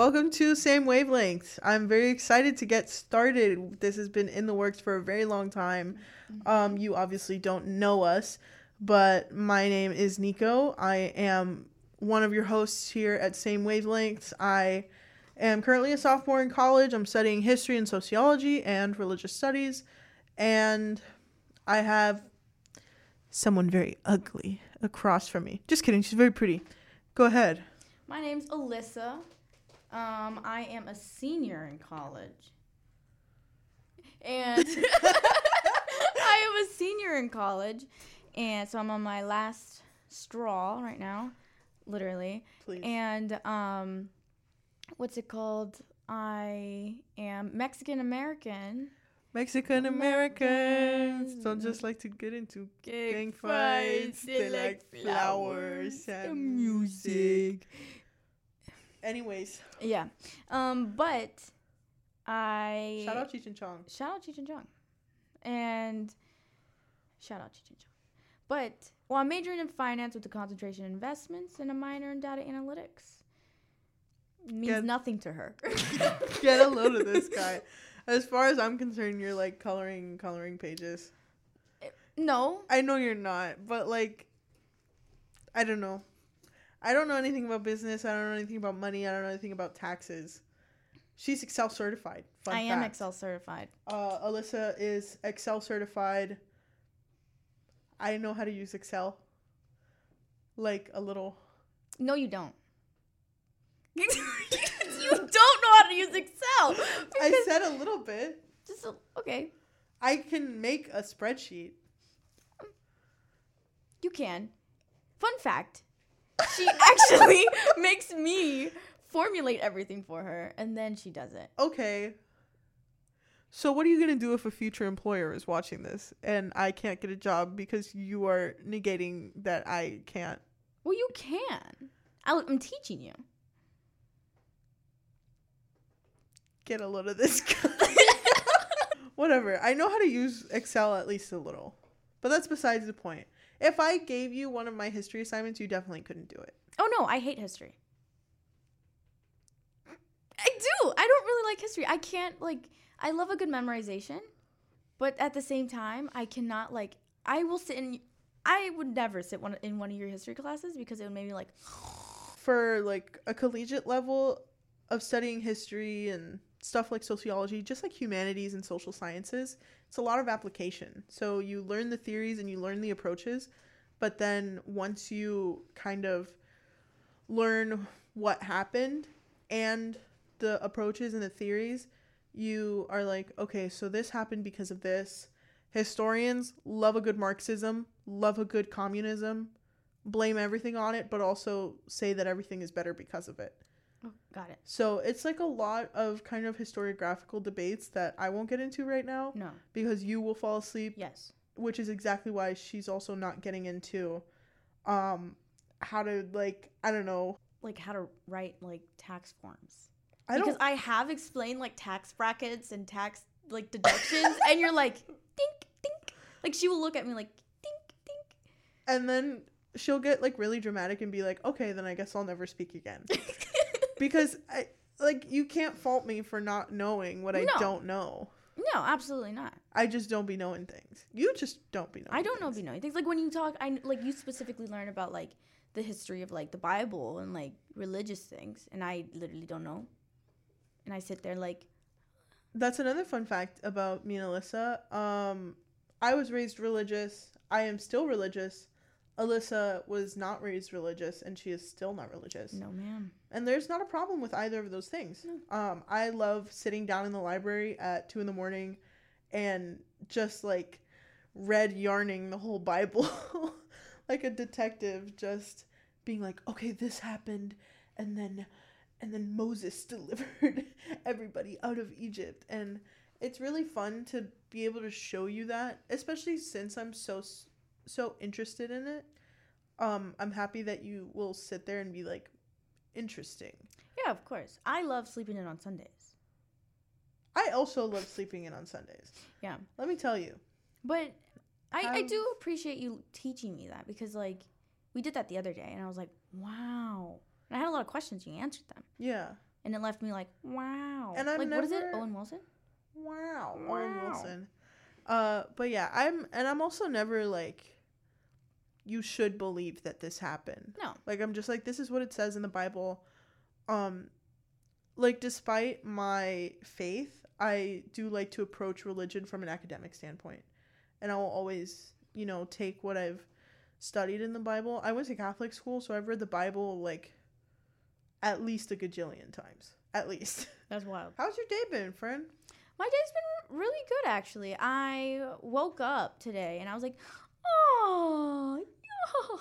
Welcome to Same Wavelength. I'm very excited to get started. This has been in the works for a very long time. Um, you obviously don't know us, but my name is Nico. I am one of your hosts here at Same Wavelengths. I am currently a sophomore in college. I'm studying history and sociology and religious studies, and I have someone very ugly across from me. Just kidding. She's very pretty. Go ahead. My name's Alyssa. Um, I am a senior in college. And I am a senior in college. And so I'm on my last straw right now, literally. Please. And um what's it called? I am Mexican American. Mexican Americans don't just like to get into gang fights. They like flowers and music. Anyways, Yeah. Um, but I shout out Cheech and Chong. shout out Cheech and Chong. And shout out Cheech and Chong. But well, I'm majoring in finance with a concentration in investments and a minor in data analytics. Means Get- nothing to her. Get a load of this guy. As far as I'm concerned, you're like coloring coloring pages. no. I know you're not, but like, I don't know. I don't know anything about business. I don't know anything about money. I don't know anything about taxes. She's Excel certified. Fun I am. Excel certified. Uh, Alyssa is Excel certified. I know how to use Excel. Like a little. No, you don't. you don't know how to use Excel. I said a little bit. just a, okay. I can make a spreadsheet. You can. Fun fact. She actually makes me formulate everything for her and then she does it. Okay. So what are you gonna do if a future employer is watching this and I can't get a job because you are negating that I can't? Well, you can. I, I'm teaching you. Get a load of this guy. Whatever. I know how to use Excel at least a little. But that's besides the point. If I gave you one of my history assignments, you definitely couldn't do it. Oh no, I hate history. I do. I don't really like history. I can't like I love a good memorization, but at the same time, I cannot like I will sit in I would never sit one in one of your history classes because it would make me like For like a collegiate level of studying history and stuff like sociology, just like humanities and social sciences, it's a lot of application. So you learn the theories and you learn the approaches, but then once you kind of learn what happened and the approaches and the theories, you are like, okay, so this happened because of this. Historians love a good Marxism, love a good communism, blame everything on it, but also say that everything is better because of it. Oh, got it. So it's like a lot of kind of historiographical debates that I won't get into right now No. because you will fall asleep, Yes. which is exactly why she's also not getting into um how to like I don't know. Like how to write like tax forms. I because I have explained like tax brackets and tax like deductions, and you're like, dink, dink. Like she will look at me like, dink, dink. and then she'll get like really dramatic and be like, "Okay, then I guess I'll never speak again." because I like you can't fault me for not knowing what I No. don't know. no, absolutely not. I just don't be knowing things. You just don't be knowing. I don't know if things. you know things. Like when you talk, I like you specifically learn about like the history of like the Bible and like religious things, and I literally don't know. And I sit there like, That's another fun fact about me and Alyssa. Um, I was raised religious. I am still religious. Alyssa was not raised religious, and she is still not religious. no, ma'am. And there's not a problem with either of those things. Um, I love sitting down in the library at two in the morning, and just like red yarning the whole Bible, like a detective, just being like, "Okay, this happened," and then, and then Moses delivered everybody out of Egypt, and it's really fun to be able to show you that, especially since I'm so so interested in it. Um, I'm happy that you will sit there and be like, interesting. Yeah, of course. I love sleeping in on Sundays. I also love sleeping in on Sundays. Yeah. Let me tell you. But I, I do appreciate you teaching me that because like we did that the other day and I was like, wow. And I had a lot of questions. You answered them. Yeah. and it left me like, wow. And I'm like, what is it? Owen Wilson? Wow, Owen Wilson. Uh, but yeah, I'm and I'm also never like, you should believe that this happened. No. Like I'm just like this is what it says in the Bible. Um, like despite my faith, I do like to approach religion from an academic standpoint, and I will always, you know, take what I've studied in the Bible. I went to Catholic school, so I've read the Bible like at least a gajillion times, at least. That's wild. How's your day been, friend? My day's been really good actually. I woke up today and I was like, oh,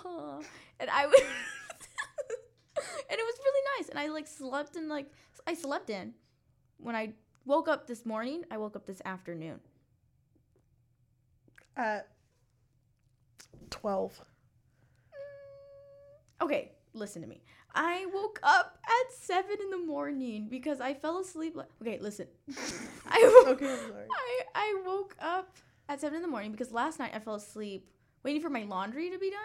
yeah. and I was, and it was really nice. And I like slept in like I slept in. When I woke up this morning, I woke up this afternoon. At twelve. Okay, listen to me. I woke up at seven in the morning because I fell asleep. Like, okay, listen. I wo- Okay, I'm sorry. I I woke up at seven in the morning because last night I fell asleep waiting for my laundry to be done,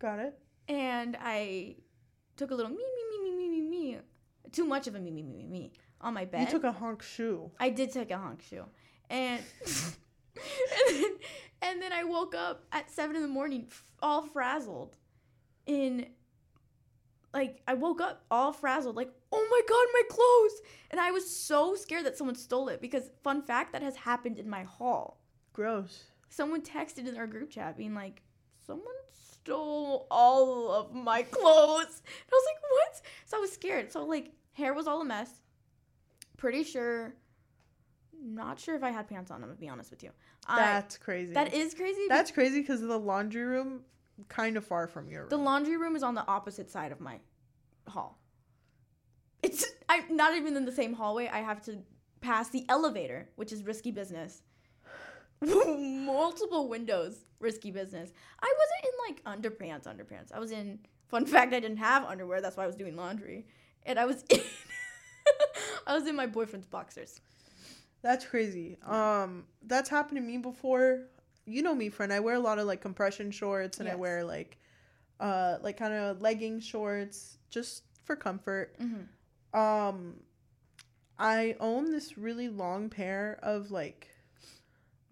Got it. and I took a little me me me me me me me, too much of a me me me me me on my bed. You took a honk shoe. I did take a honk shoe, and and then and then I woke up at seven in the morning, f- all frazzled, in like I woke up all frazzled, like oh my god, my clothes, and I was so scared that someone stole it because fun fact that has happened in my hall. Gross. Someone texted in our group chat being like, someone stole all of my clothes. And I was like, what? So I was scared. So like hair was all a mess. Pretty sure not sure if I had pants on, I'm gonna be honest with you. I, That's crazy. that is crazy. That's crazy because the laundry room kind of far from your room. the laundry room is on the opposite side of my hall. It's I'm not even in the same hallway. I have to pass the elevator, which is risky business. Multiple windows, risky business. I wasn't in like underpants, underpants. I was in fun fact I didn't have underwear, that's why I was doing laundry. And I was in I was in my boyfriend's boxers. That's crazy. Um, that's happened to me before. You know me, friend. I wear a lot of like compression shorts, and I wear like, uh, like kind of legging shorts just for comfort. Mm-hmm. Um, I own this really long pair of like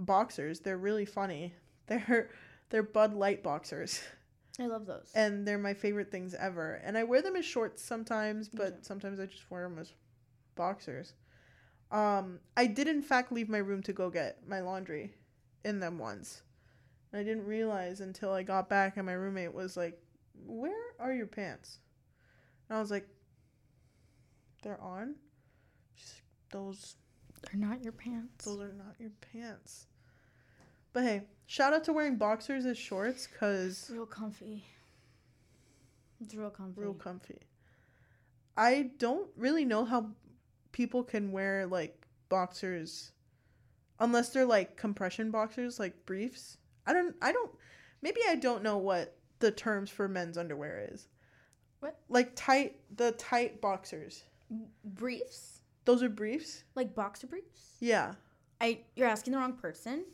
boxers. They're really funny. They're they're Bud Light boxers, I love those. and they're my favorite things ever. And I wear them as shorts sometimes, but sometimes I just wear them as boxers. Um, I did in fact leave my room to go get my laundry in them once. And I didn't realize until I got back and my roommate was like, "Where are your pants?" And I was like, "They're on." She's like, "Those They're not your pants. those are not your pants." But hey, shout out to wearing boxers as shorts cuz real comfy. It's real comfy. real comfy. I don't really know how people can wear like boxers unless they're like compression boxers like briefs. I don't I don't maybe I don't know what the terms for men's underwear is. What? Like tight the tight boxers. briefs, Those are briefs? like boxer briefs. Yeah. I you're asking the wrong person.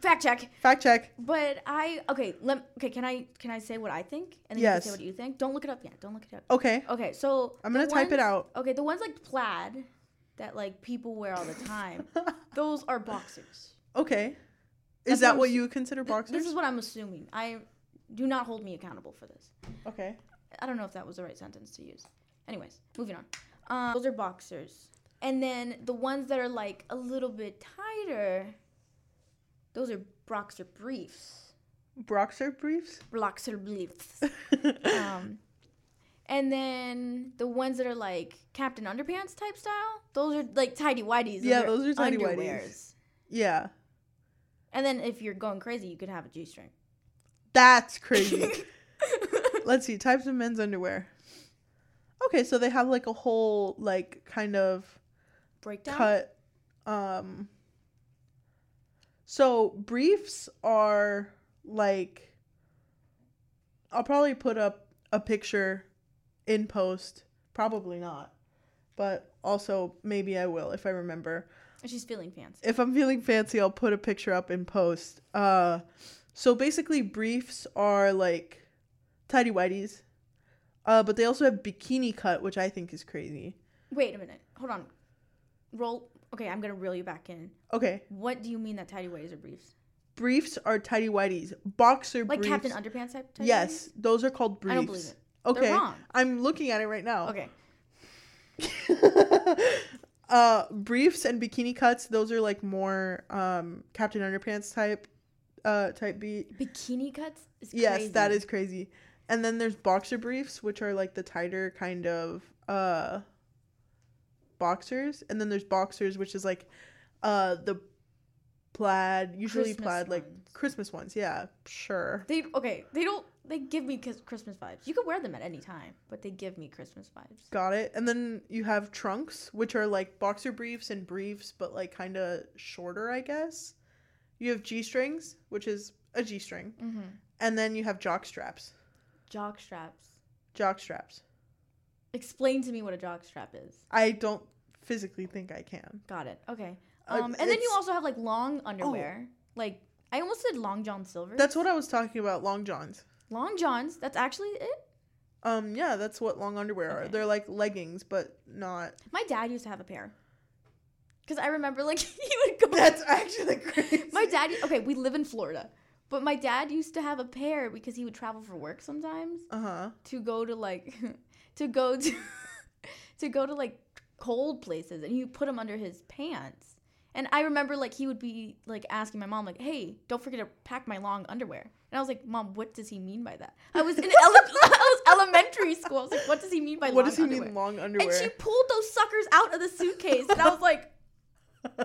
Fact check. Fact check. But I okay. Let okay. Can I can I say what I think and then you can say what you think? Don't look it up yet. Don't look it up. Okay. Okay, so I'm to type it out. Okay, the ones like plaid that like people wear all the time. those are boxers. okay. That's Is that what what you consider Th- boxers? This is what I'm assuming. I do not hold me accountable for this. okay. I don't know if that was the right sentence to use. Anyways, moving on. Um, those are boxers, and then the ones that are like a little bit tighter, those are boxer briefs. Boxer briefs? Boxer briefs. um, and then the ones that are like Captain Underpants type style, those are like tighty whities. Yeah, those are tighty whities. yeah. And then if you're going crazy, you could have a G string. That's crazy. Let's see types of men's underwear. Okay, so they have like a whole like kind of Breakdown. cut um so briefs are like I'll probably put up a picture in post, probably not. But also maybe I will if I remember. She's feeling fancy. If I'm feeling fancy, I'll put a picture up in post. Uh so basically briefs are like tighty whities. Uh, but they also have bikini cut, which I think is crazy. Wait a minute. Hold on. Roll. Okay, I'm gonna reel you back in. Okay, What do you mean that tighty whities are briefs? briefs are tighty whities. Boxer Like briefs. Captain Underpants type? tidy yes, those are called briefs. I don't believe it. Okay. I'm looking at it right now. Okay. uh, briefs and bikini cuts. Those are like more um Captain Underpants type, uh, type beat. Bikini cuts Yes, that is crazy. And then there's boxer briefs, which are like the tighter kind of uh boxers. And then there's boxers, which is like uh the plaid, usually Christmas plaid like. Christmas ones. Yeah, sure. They okay. They don't. They give me Christmas vibes. You could wear them at any time, but they give me Christmas vibes. Got it. And then you have trunks, which are like boxer briefs and briefs, but like kind of shorter, I guess. You have G strings, which is a G string. Mm-hmm. And then you have jock straps. Jock straps. Jock straps. Explain to me what a jock strap is. I don't physically think I can. Got it. Okay. Uh, Um, and then you Oh. also have like long underwear. Like I almost said long John Silver. That's what I was talking about. Long johns. Long johns. That's actually it. Um, yeah, that's what long underwear are. They're like leggings, but not. My dad used to have a pair. Cause I remember like he would go. That's actually crazy. my dad. Okay, we live in Florida, but my dad used to have a pair because he would travel for work sometimes Uh huh. to go to like to go to to go to like cold places, and he put them under his pants. And I remember like he would be like asking my mom like, "Hey, don't forget to pack my long underwear." And I was like, "Mom, what does he mean by that?" I was in ele- I was elementary school. I was like, "What does he mean by What long does he underwear?" mean long and she pulled those suckers out of the suitcase, and I was like,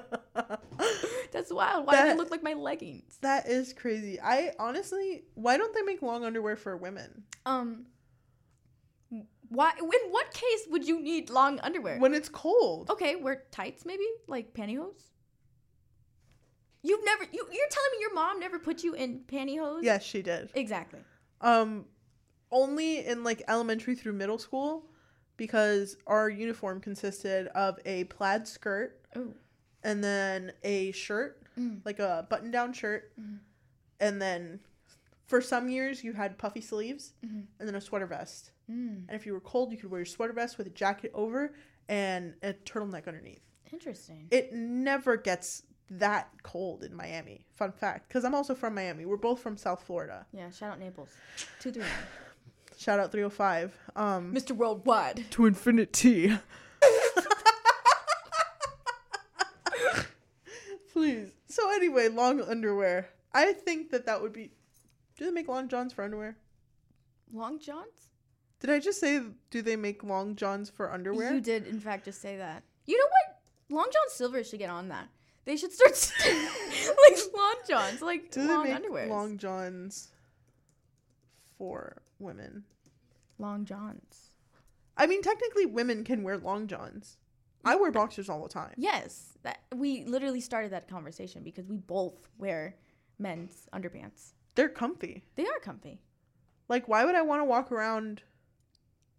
"That's wild. Why do they look like my leggings?" that is crazy. I honestly, why don't they make long underwear for women? Um, why? In what case would you need long underwear? When it's cold. Okay, wear tights maybe, like pantyhose. You've never you you're telling me your mom never put you in pantyhose? Yes, she did. Exactly. Um, only in like elementary through middle school, because our uniform consisted of a plaid skirt Oh. and then a shirt, Mm. like a button-down shirt, Mhm. and then for some years you had puffy sleeves Mhm. and then a sweater vest. Mm. And if you were cold, you could wear your sweater vest with a jacket over and a turtleneck underneath. Interesting. It never gets that cold in Miami. Fun fact, because I'm also from Miami. We're both from South Florida. Yeah. Shout out Naples. Two three nine. Shout out 305. Um, Mr. Worldwide. to infinity. Please. So anyway, long underwear. I think that that would be. Do they make long johns for underwear? Long johns. Did I just say? Do they make long johns for underwear? You did in fact just say that. You know what? Long John Silver should get on that. They should start like long johns, like Do long they make underwear. long johns for women? long johns. I mean, technically, women can wear long johns. I wear boxers all the time. Yes, that we literally started that conversation because we both wear men's underpants. They're comfy. They are comfy. Like, why would I want to walk around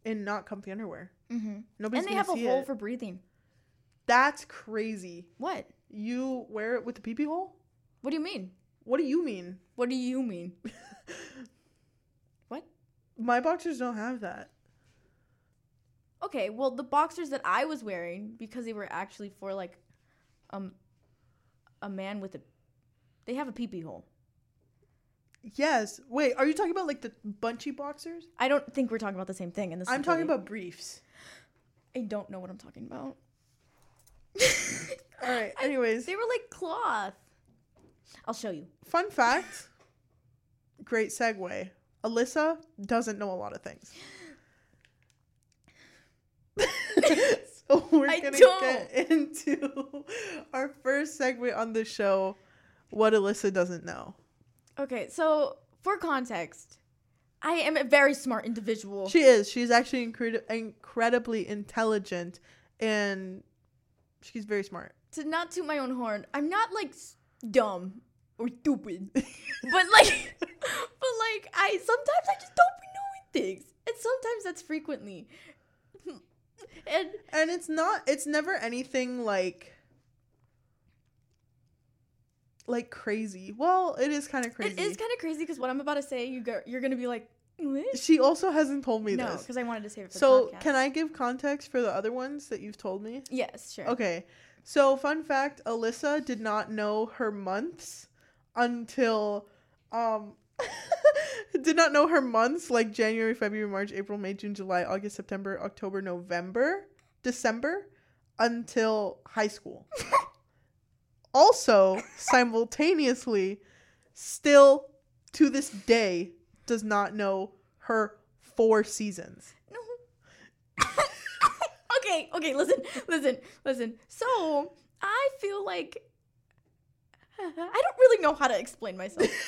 in not comfy underwear? Mm-hmm. Nobody's And they gonna have a hole it. for breathing. That's crazy. What? You wear it with the pee pee hole? What do you mean? What do you mean? What do you mean? what? My boxers don't have that. Okay, well the boxers that I was wearing because they were actually for like um a man with a they have a pee pee hole. Yes. Wait, are you talking about like the bunchy boxers? I don't think we're talking about the same thing in this. I'm talking about briefs. I don't know what I'm talking about. All right. Anyways, They were like cloth. I'll show you. fun fact. Great segue. Alyssa doesn't know a lot of things. so we're I gonna don't. get into our first segment on the show. What Alyssa doesn't know. Okay, so for context, I am a very smart individual. She is. She's actually incredi- incredibly intelligent, and she's very smart. to not toot my own horn, I'm not like dumb or stupid, but like, but like I sometimes I just don't be knowing things, and sometimes that's frequently. And And it's not. It's never anything like. Like crazy. Well, it is kind of crazy. it is kind of crazy because what I'm about to say, you go, you're gonna be like? She also hasn't told me No, this. because I wanted to save it for So, the podcast. can I give context for the other ones that you've told me? Yes, sure. Okay. So, fun fact Alyssa did not know her months until. um did not know her months like January, February, March, April, May, June, July, August, September, October, November, December until high school. also, simultaneously, still to this day, does not know her four seasons. No. okay, okay, listen, listen, listen. So I feel like I don't really know how to explain myself.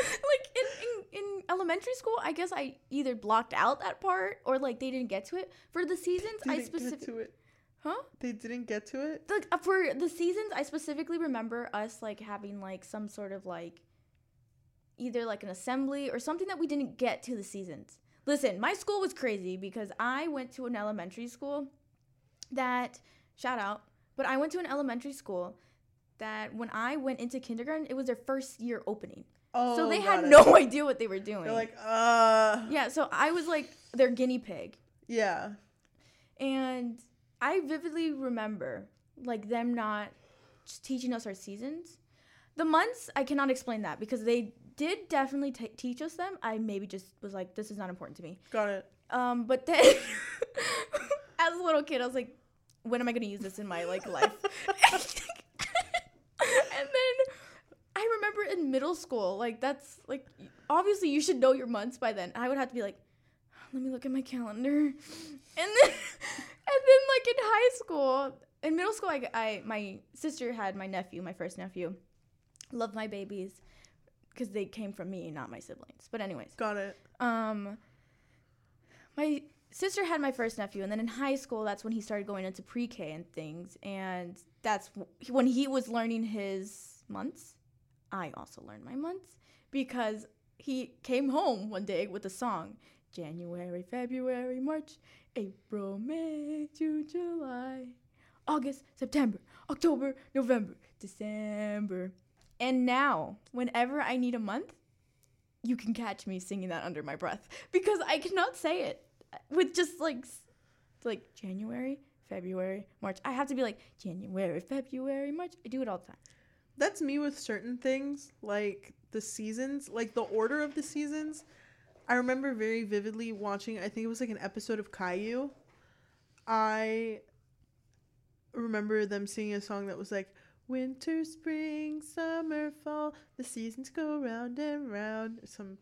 So like in, in, in elementary school, I guess I either blocked out that part or like they didn't get to it. For the seasons, They didn't get specific to it. Huh? They didn't get to it. Like uh, for the seasons, I specifically remember us like having like some sort of like either like an assembly or something that we didn't get to the seasons. Listen, my school was crazy because I went to an elementary school that shout out, but I went to an elementary school that when I went into kindergarten, it was their first year opening. Oh, so they had it. no idea what they were doing. They're like, uh, yeah, so I was like their guinea pig. yeah. And I vividly remember like them not teaching us our seasons. The months I cannot explain that because they did definitely t- teach us them. I maybe just was like, this is not important to me. Got it. Um, but then as a little kid, I was like, when am I gonna use this in my like life? and then I remember in middle school, like that's like obviously you should know your months by then. I would have to be like, let me look at my calendar, and then and then like in high school, in middle school, I, I my sister had my nephew, my first nephew. Love my babies because they came from me, not my siblings. But anyways, Got it. um my sister had my first nephew and then in high school that's when he started going into pre-k and things and that's when he was learning his months i also learned my months because he came home one day with a song january february march april may june july august september october november december and now whenever i need a month you can catch me singing that under my breath because I cannot say it with just like like January, February, March. I have to be like January, February, March. I do it all the time. That's me with certain things, like the seasons, like the order of the seasons. I remember very vividly watching, I think it was like an episode of Caillou. I remember them singing a song that was like, Winter, spring, summer, fall, the seasons go round and round. Some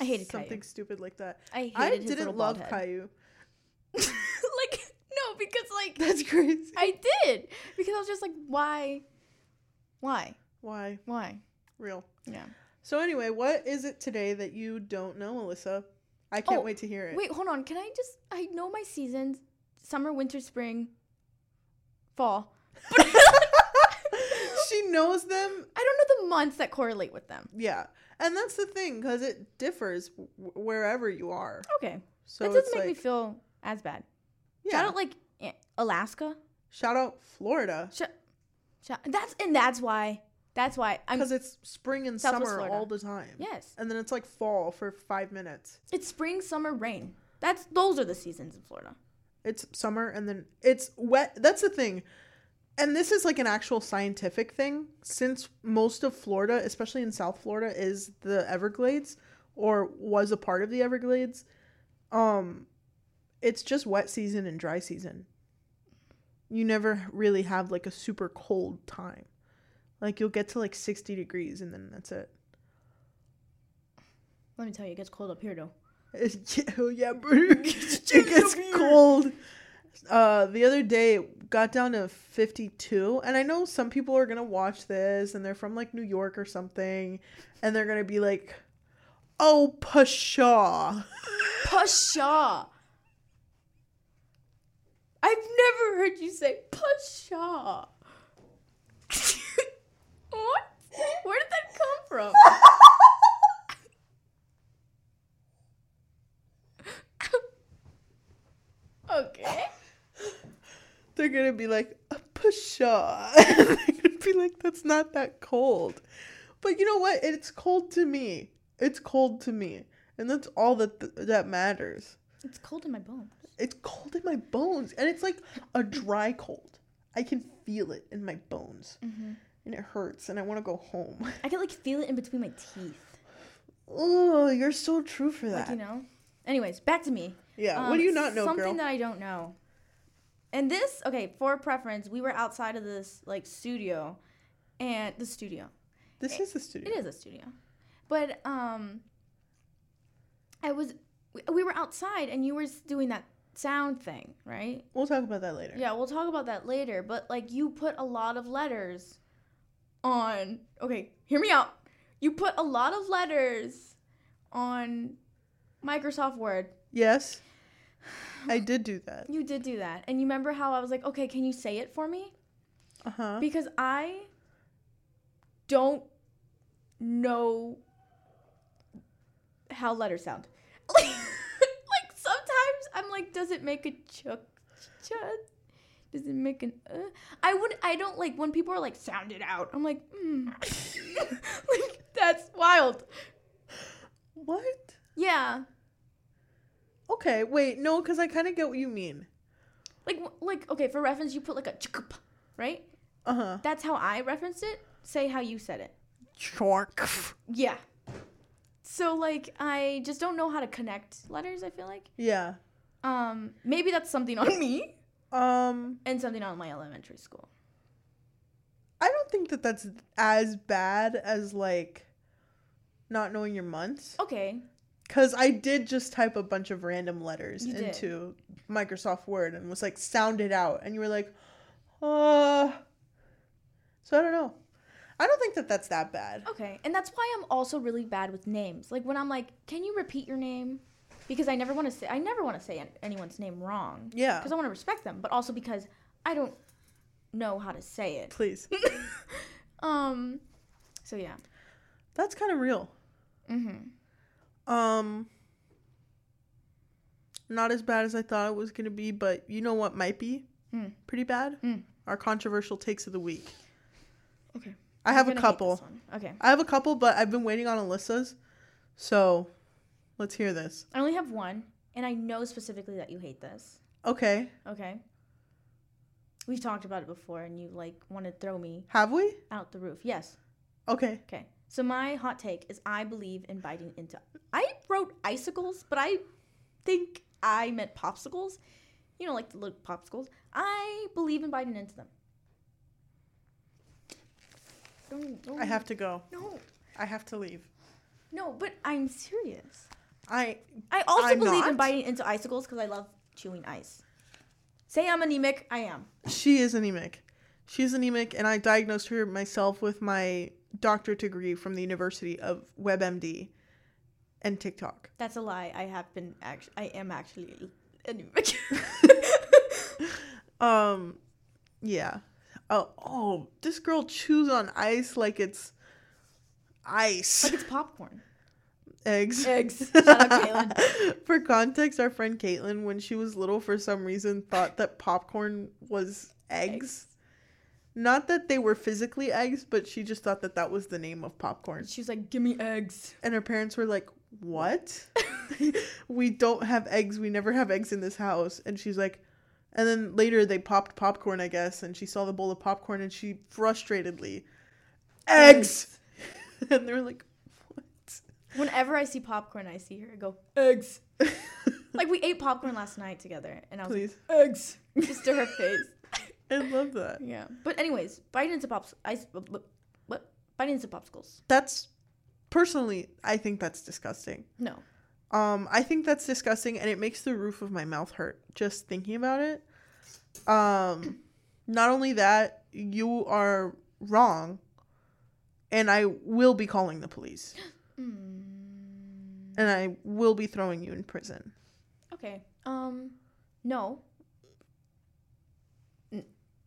I hated something Caillou. stupid like that. I hated I his didn't little love head. Caillou. like no, because like That's crazy. I did because I was just like, why, why, Why? why? Real. Yeah. So anyway, what is it today that you don't know, Alyssa? I can't Oh, wait to hear it. Wait, hold on. Can I just? I know my seasons: summer, winter, spring, fall. she knows them. I don't know the months that correlate with them. Yeah, and that's the thing because it differs w- wherever you are. Okay, So that doesn't make like, me feel as bad. yeah. Shout out like Alaska. Shout out Florida Sh- sh- that's and that's why. That's why I'm. because it's spring and Southwest summer Florida. all the time. Yes, and then it's like fall for five minutes. it's spring, summer, rain. That's those are the seasons in Florida. It's summer and then it's wet. That's the thing. And this is like an actual scientific thing since most of Florida, especially in South Florida is the Everglades or was a part of the Everglades. Um it's just wet season and dry season. You never really have like a super cold time. Like you'll get to like 60 degrees and then that's it. Let me tell you, it gets cold up here though. Yeah, oh yeah, bro. it gets cold. Uh, the other day it got down to 52, and I know some people are gonna watch this, and they're from like New York or something, and they're gonna be like, "Oh, pshaw." pshaw I've never heard you say pshaw what? Where did that come from? okay. They're gonna be like, "Uh, "Pshaw," they're gonna be like, "That's not that cold." But you know what? It's cold to me. It's cold to me. and that's all that th- that matters. It's cold in my bones. It's cold in my bones, and it's like a dry cold. I can feel it in my bones, Mm-hmm. and it hurts, and I want to go home. I can like feel it in between my teeth. Oh, you're so true for that. Like you know. Anyways, back to me. yeah. Um, what do you not know, Something girl? Something that I don't know. And this, okay, for preference, we were outside of this like studio, and the studio. this is the studio. It is a studio, but um, I was we, we were outside, and you were doing that sound thing, right? We'll talk about that later. Yeah, we'll talk about that later. But like, you put a lot of letters on. Okay, hear me out. You put a lot of letters on Microsoft Word. Yes. I did do that. You did do that. And you remember how I was like, okay, can you say it for me? Uh huh. Because I don't know how letters sound. Like, like sometimes I'm like, does it make a chuck chud? Does it make an uh? I would I don't like when people are like sound it out. I'm like, mm. like that's wild. What? Yeah. Okay, wait, no, because I kind of get what you mean. Like like okay, for reference you put like a chukup, right? Uh huh. That's how I referenced it. Say how you said it. Chork. Yeah. So like I just don't know how to connect letters, I feel like. Yeah. Um maybe that's something on me Um, and something on my elementary school. I don't think that that's as bad as like not knowing your months. Okay. Because I did just type a bunch of random letters You did. into Microsoft Word and was like, sound it out. And you were like, uh. So I don't know. I don't think that that's that bad. Okay. And that's why I'm also really bad with names. Like when I'm like, "Can you repeat your name?" Because I never want to say I never want to say anyone's name wrong Yeah. because I want to respect them, but also because I don't know how to say it. Please. Um so yeah. That's kind of real. Mhm. Um, not as bad as I thought it was gonna be, but you know what might be Hmm. pretty bad? Hmm. Our controversial takes of the week. Okay. I have a couple. Okay. I have a couple, but I've been waiting on Alyssa's, so let's hear this. I only have one, and I know specifically that you hate this. Okay, Okay. We've talked about it before, and you like want to throw me have we? out the roof. Yes. Okay, Okay. So my hot take is I believe in biting into. I wrote icicles, but I think I meant popsicles. You know, like the little popsicles. I believe in biting into them. Don't, don't, I have to go. no, I have to leave. no, but I'm serious. I I also I'm believe in biting into icicles because I love chewing ice. Say I'm anemic, I am. she is anemic. She's anemic, and I diagnosed her myself with my doctorate degree from the University of WebMD and TikTok. That's a lie. I have been actually. I am actually. Um, yeah. Oh, oh, this girl chews on ice like it's ice. like it's popcorn. eggs. Eggs. Shout out Caitlin. for context, our friend Caitlin, when she was little, for some reason thought that popcorn was eggs. Eggs. Not that they were physically eggs, but she just thought that that was the name of popcorn. She's like, "Give me eggs." And her parents were like, What? we don't have eggs. We never have eggs in this house. And she's like, and then later they popped popcorn, I guess, and she saw the bowl of popcorn and she frustratedly, eggs! and they were like, "What?" Whenever I see popcorn, I see her I go eggs. Like we ate popcorn last night together, and I was Please. like, eggs, just to her face. I love that. Yeah. But anyways, biting into pops, what? Biting into popsicles. That's personally, I think that's disgusting. No. Um, I think that's disgusting, and it makes the roof of my mouth hurt just thinking about it. Um, not only that, you are wrong, and I will be calling the police, Mm. and I will be throwing you in prison. Okay. Um, no.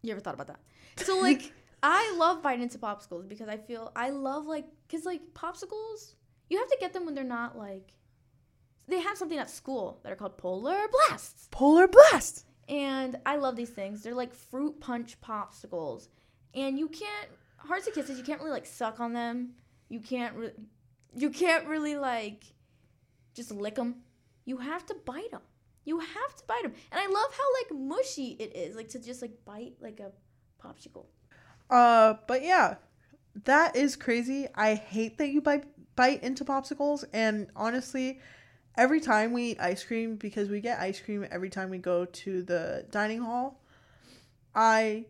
You ever thought about that? So like, I love biting into popsicles because I feel I love like, cause like popsicles, you have to get them when they're not like. They have something at school that are called polar blasts, Polar blast. and I love these things. They're like fruit punch popsicles, and you can't. Hearts and kisses, you can't really like suck on them. You can't. Re- you can't really like just lick them. You have to bite them. You have to bite them. And I love how like mushy it is, like to just like bite like a popsicle. Uh, but yeah, that is crazy. I hate that you bite bite into popsicles, and honestly, every time we eat ice cream because we get ice cream every time we go to the dining hall, I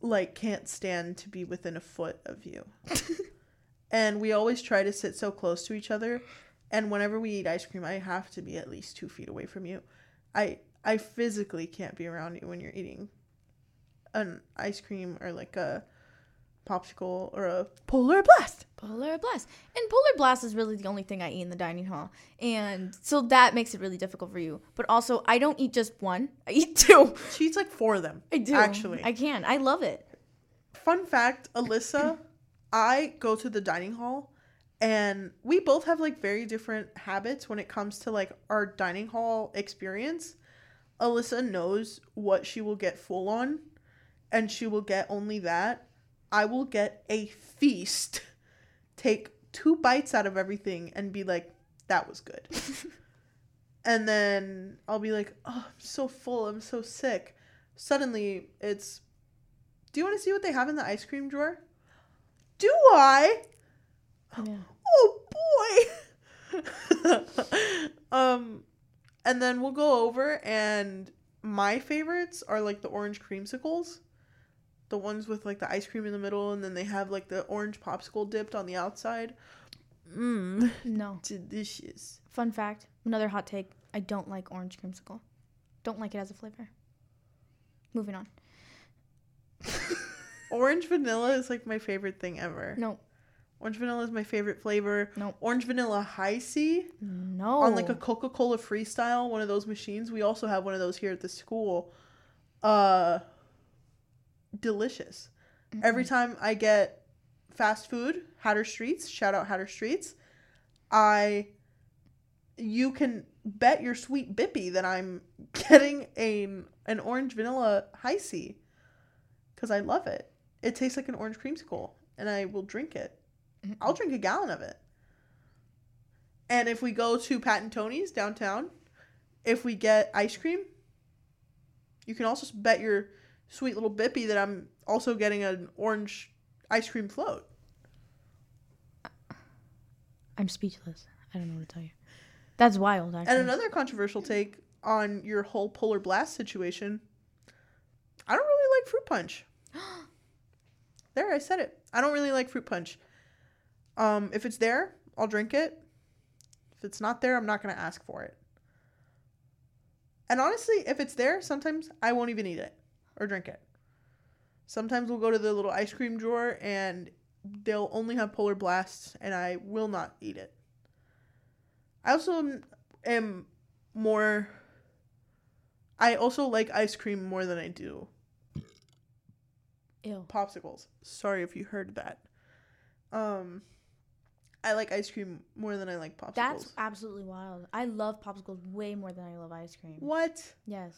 like can't stand to be within a foot of you. and we always try to sit so close to each other, and whenever we eat ice cream, I have to be at least two feet away from you. I I physically can't be around you when you're eating an ice cream or like a popsicle or a polar blast. Polar blast. And polar blast is really the only thing I eat in the dining hall. And so that makes it really difficult for you. But also I don't eat just one. I eat two. She eats like four of them. I do. Actually. I can. I love it. Fun fact, Alyssa, I go to the dining hall and we both have like very different habits when it comes to like our dining hall experience. Alyssa knows what she will get full on and she will get only that. I will get a feast, take two bites out of everything, and be like, that was good. and then I'll be like, oh, I'm so full. I'm so sick. Suddenly, it's, do you want to see what they have in the ice cream drawer? Do I? Yeah. Oh boy. um, and then we'll go over, and my favorites are like the orange creamsicles the ones with like the ice cream in the middle and then they have like the orange popsicle dipped on the outside. Mmm, No. delicious. Fun fact, another hot take. I don't like orange creamsicle. Don't like it as a flavor. Moving on. Orange vanilla is like my favorite thing ever. No. Orange vanilla is my favorite flavor. No. Orange vanilla Hi-C No. on like a Coca Cola Freestyle, one of those machines. We also have one of those here at the school. Uh, delicious. Every time I get fast food, Hatter Streets, shout out Hatter Streets, I you can bet your sweet bippy that I'm getting a an orange vanilla Hi-C cuz I love it. It tastes like an orange creamsicle and I will drink it. I'll drink a gallon of it. And if we go to Pat and Tony's downtown, if we get ice cream, you can also bet your sweet little bippy that I'm also getting an orange ice cream float. I'm speechless. I don't know what to tell you. That's wild, actually. And another controversial take on your whole polar blast situation. I don't really like fruit punch. there, I said it. I don't really like fruit punch. Um, if it's there, I'll drink it. If it's not there, I'm not gonna ask for it. And honestly, if it's there, sometimes I won't even eat it or drink it. Sometimes we'll go to the little ice cream drawer and they'll only have polar blasts and I will not eat it. I also am, am more I also like ice cream more than I do Ew. popsicles. Sorry if you heard that. Um I like ice cream more than I like popsicles. That's absolutely wild. I love popsicles way more than I love ice cream. what? Yes.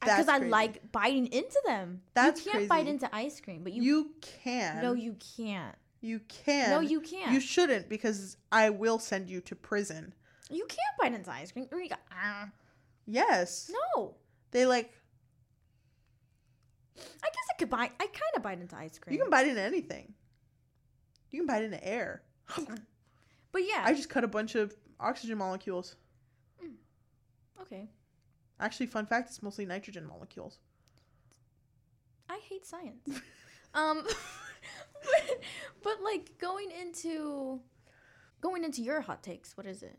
Because I like biting into them. That's you can't bite into ice cream, but you, You, can. no, you can't. you can. No, you can't. You shouldn't because I will send you to prison. You can't bite into ice cream. Or you got, ah. Yes. No. They like I guess I could bite. I kind of bite into ice cream. you can bite into anything. You can bite into air. But yeah. I just cut a bunch of oxygen molecules. okay. Actually, fun fact, it's mostly nitrogen molecules. I hate science. um, but, but like going into going into your hot takes. What is it?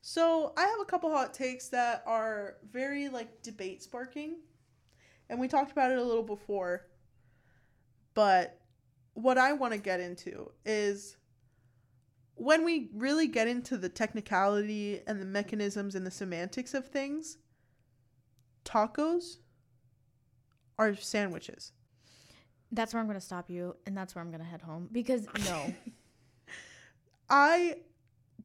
So I have a couple hot takes that are very like debate sparking, and we talked about it a little before. But what I want to get into is when we really get into the technicality and the mechanisms and the semantics of things, tacos are sandwiches. That's where I'm gonna stop you, and that's where I'm gonna head home because no. I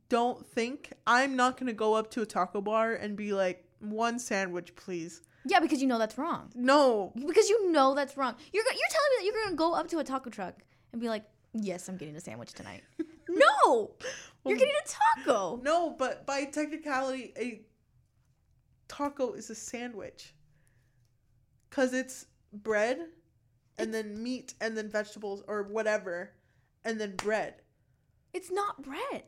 don't think I'm not going to go up to a taco bar and be like, one sandwich, please. yeah, because you know that's wrong. No, Because you know that's wrong. You're you're telling me that you're gonna go up to a taco truck and be like, "Yes, I'm getting a sandwich tonight." No, you're getting a taco. No, but by technicality, a taco is a sandwich. Cause it's bread, and then meat, and then vegetables or whatever, and then bread. It's not bread.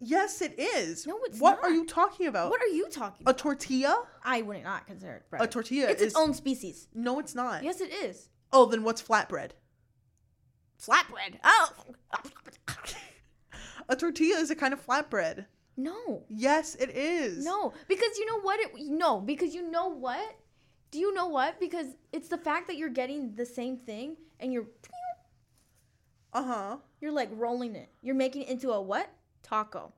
Yes, it is. No, it's What are you talking about? What are you talking about? a about? tortilla? I would not consider it bread. A tortilla it's is its own species. no, it's not. Yes, it is. Oh, then what's flatbread? Flatbread. Oh. A tortilla is a kind of flatbread. No. Yes, it is. No, because you know what? It, no, because you know what? Do you know what? Because it's the fact that you're getting the same thing and you're Uh huh. you're like rolling it. You're making it into a what? Taco.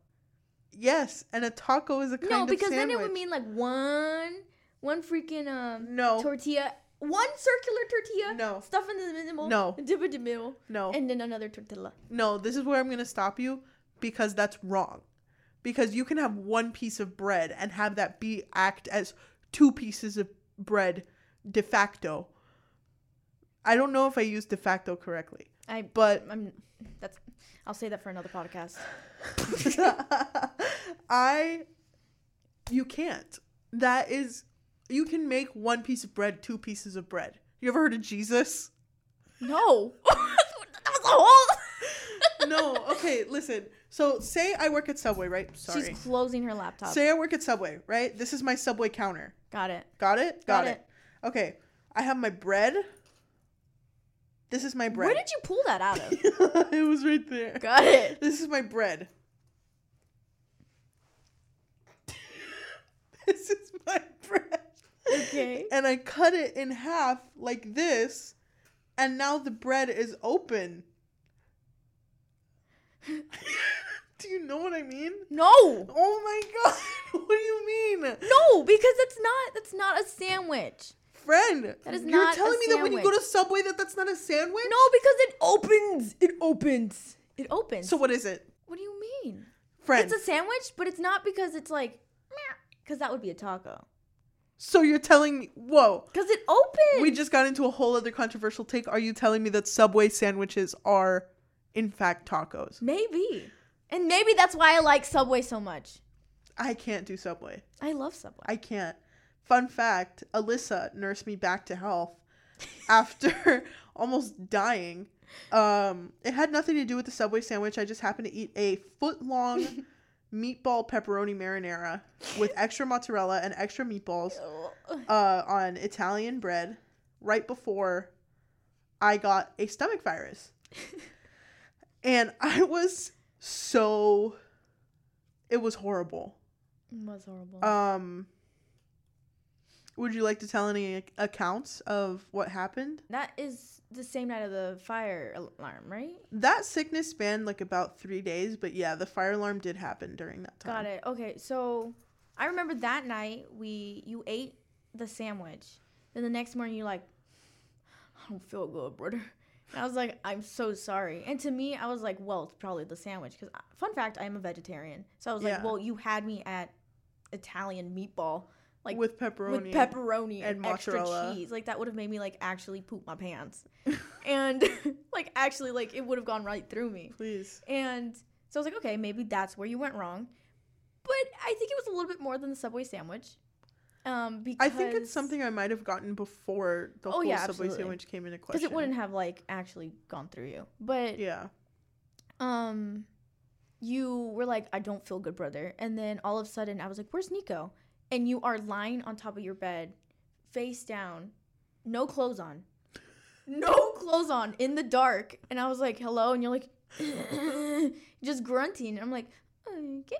Yes, and a taco is a kind no, of No, because then it would mean like one one freaking um No. tortilla, one circular tortilla, No. stuff in the middle, No. dip in the middle, no. and then another tortilla. No, this is where I'm going to stop you because that's wrong. Because you can have one piece of bread and have that be act as two pieces of bread de facto. I don't know if I used de facto correctly, I but I'm that's I'll say that for another podcast. I you can't. That is you can make one piece of bread two pieces of bread. You ever heard of Jesus? No, that was a whole. No. Okay, listen. So say I work at Subway, right? Sorry. She's closing her laptop. Say I work at Subway, right? This is my Subway counter. Got it. Got it? Got Got, it. Okay. I have my bread. This is my bread. Where did you pull that out of? it was right there. Got it. This is my bread. this is my bread. Okay. And I cut it in half like this, and now the bread is open. do you know what I mean? No. Oh my god. What do you mean? No, because it's not. That's not a sandwich. Friend, That is you're not telling me that when you go to Subway that that's not a sandwich? No, because it opens. It opens. It opens. So what is it? what do you mean? Friend. It's a sandwich, but it's not because it's like, because that would be a taco. so you're telling me, whoa. Because it opens. We just got into a whole other controversial take. Are you telling me that Subway sandwiches are, in fact, tacos? maybe, and maybe that's why I like Subway so much. I can't do Subway. I love Subway. I can't. Fun fact Alyssa nursed me back to health after almost dying. Um, it had nothing to do with the Subway sandwich. I just happened to eat a foot long meatball pepperoni marinara with extra mozzarella and extra meatballs uh, on Italian bread right before I got a stomach virus. and I was so. It was horrible. It was horrible. Um, would you like to tell any accounts of what happened? that is the same night of the fire alarm, right? That sickness spanned like about three days, but yeah, the fire alarm did happen during that time. Got it. Okay, so I remember that night we you ate the sandwich. Then the next morning you're like, I don't feel good, brother. I was like, I'm so sorry. And to me, I was like, well, it's probably the sandwich. Because uh, fun fact, I am a vegetarian. So I was like, well, you had me at Italian meatball, like with pepperoni. with pepperoni and, and extra mozzarella. cheese. Like that would have made me like actually poop my pants, and like actually like it would have gone right through me. Please. And so I was like, okay, maybe that's where you went wrong. But I think it was a little bit more than the Subway sandwich. Um, because I think it's something I might have gotten before the Oh, whole yeah, Subway absolutely. sandwich came into question. because it wouldn't have like actually gone through you. But Yeah. um, you were like, I don't feel good, brother. And then all of a sudden, I was like, Where's Nico? And you are lying on top of your bed, face down, no clothes on, no clothes on, in the dark. And I was like, Hello, and you're like, just grunting. And I'm like, okay.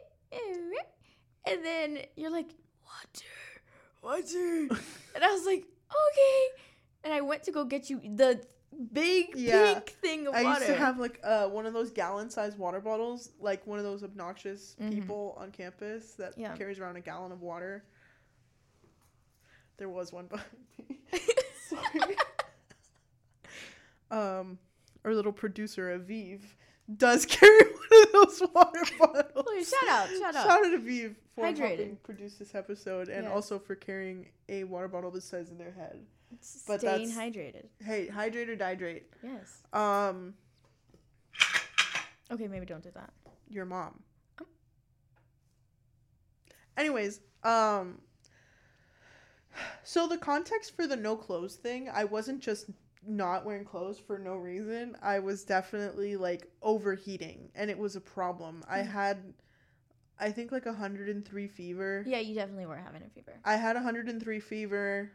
And then you're like, water, water. and I was like, okay. And I went to go get you the big Yeah. pink thing of I water. used to have like uh, one of those gallon sized water bottles, like one of those obnoxious Mhm. people on campus that Yeah. carries around a gallon of water. There was one behind me. Sorry. um, our little producer Aviv does carry one of those water bottles. Please, shout out, shout out. Shout out to Aviv for Hydrated. helping produce this episode and also for carrying a water bottle the size of their head. but Staying that's- hydrated. Hey, hydrate or dihydrate. Yes. Um, Okay, maybe don't do that. Your mom. Oh. Anyways, um so the context for the no clothes thing, I wasn't just not wearing clothes for no reason. I was definitely like overheating and it was a problem. I Mm. had I think like 103 fever. Yeah, you definitely were having a fever. I had 103 fever.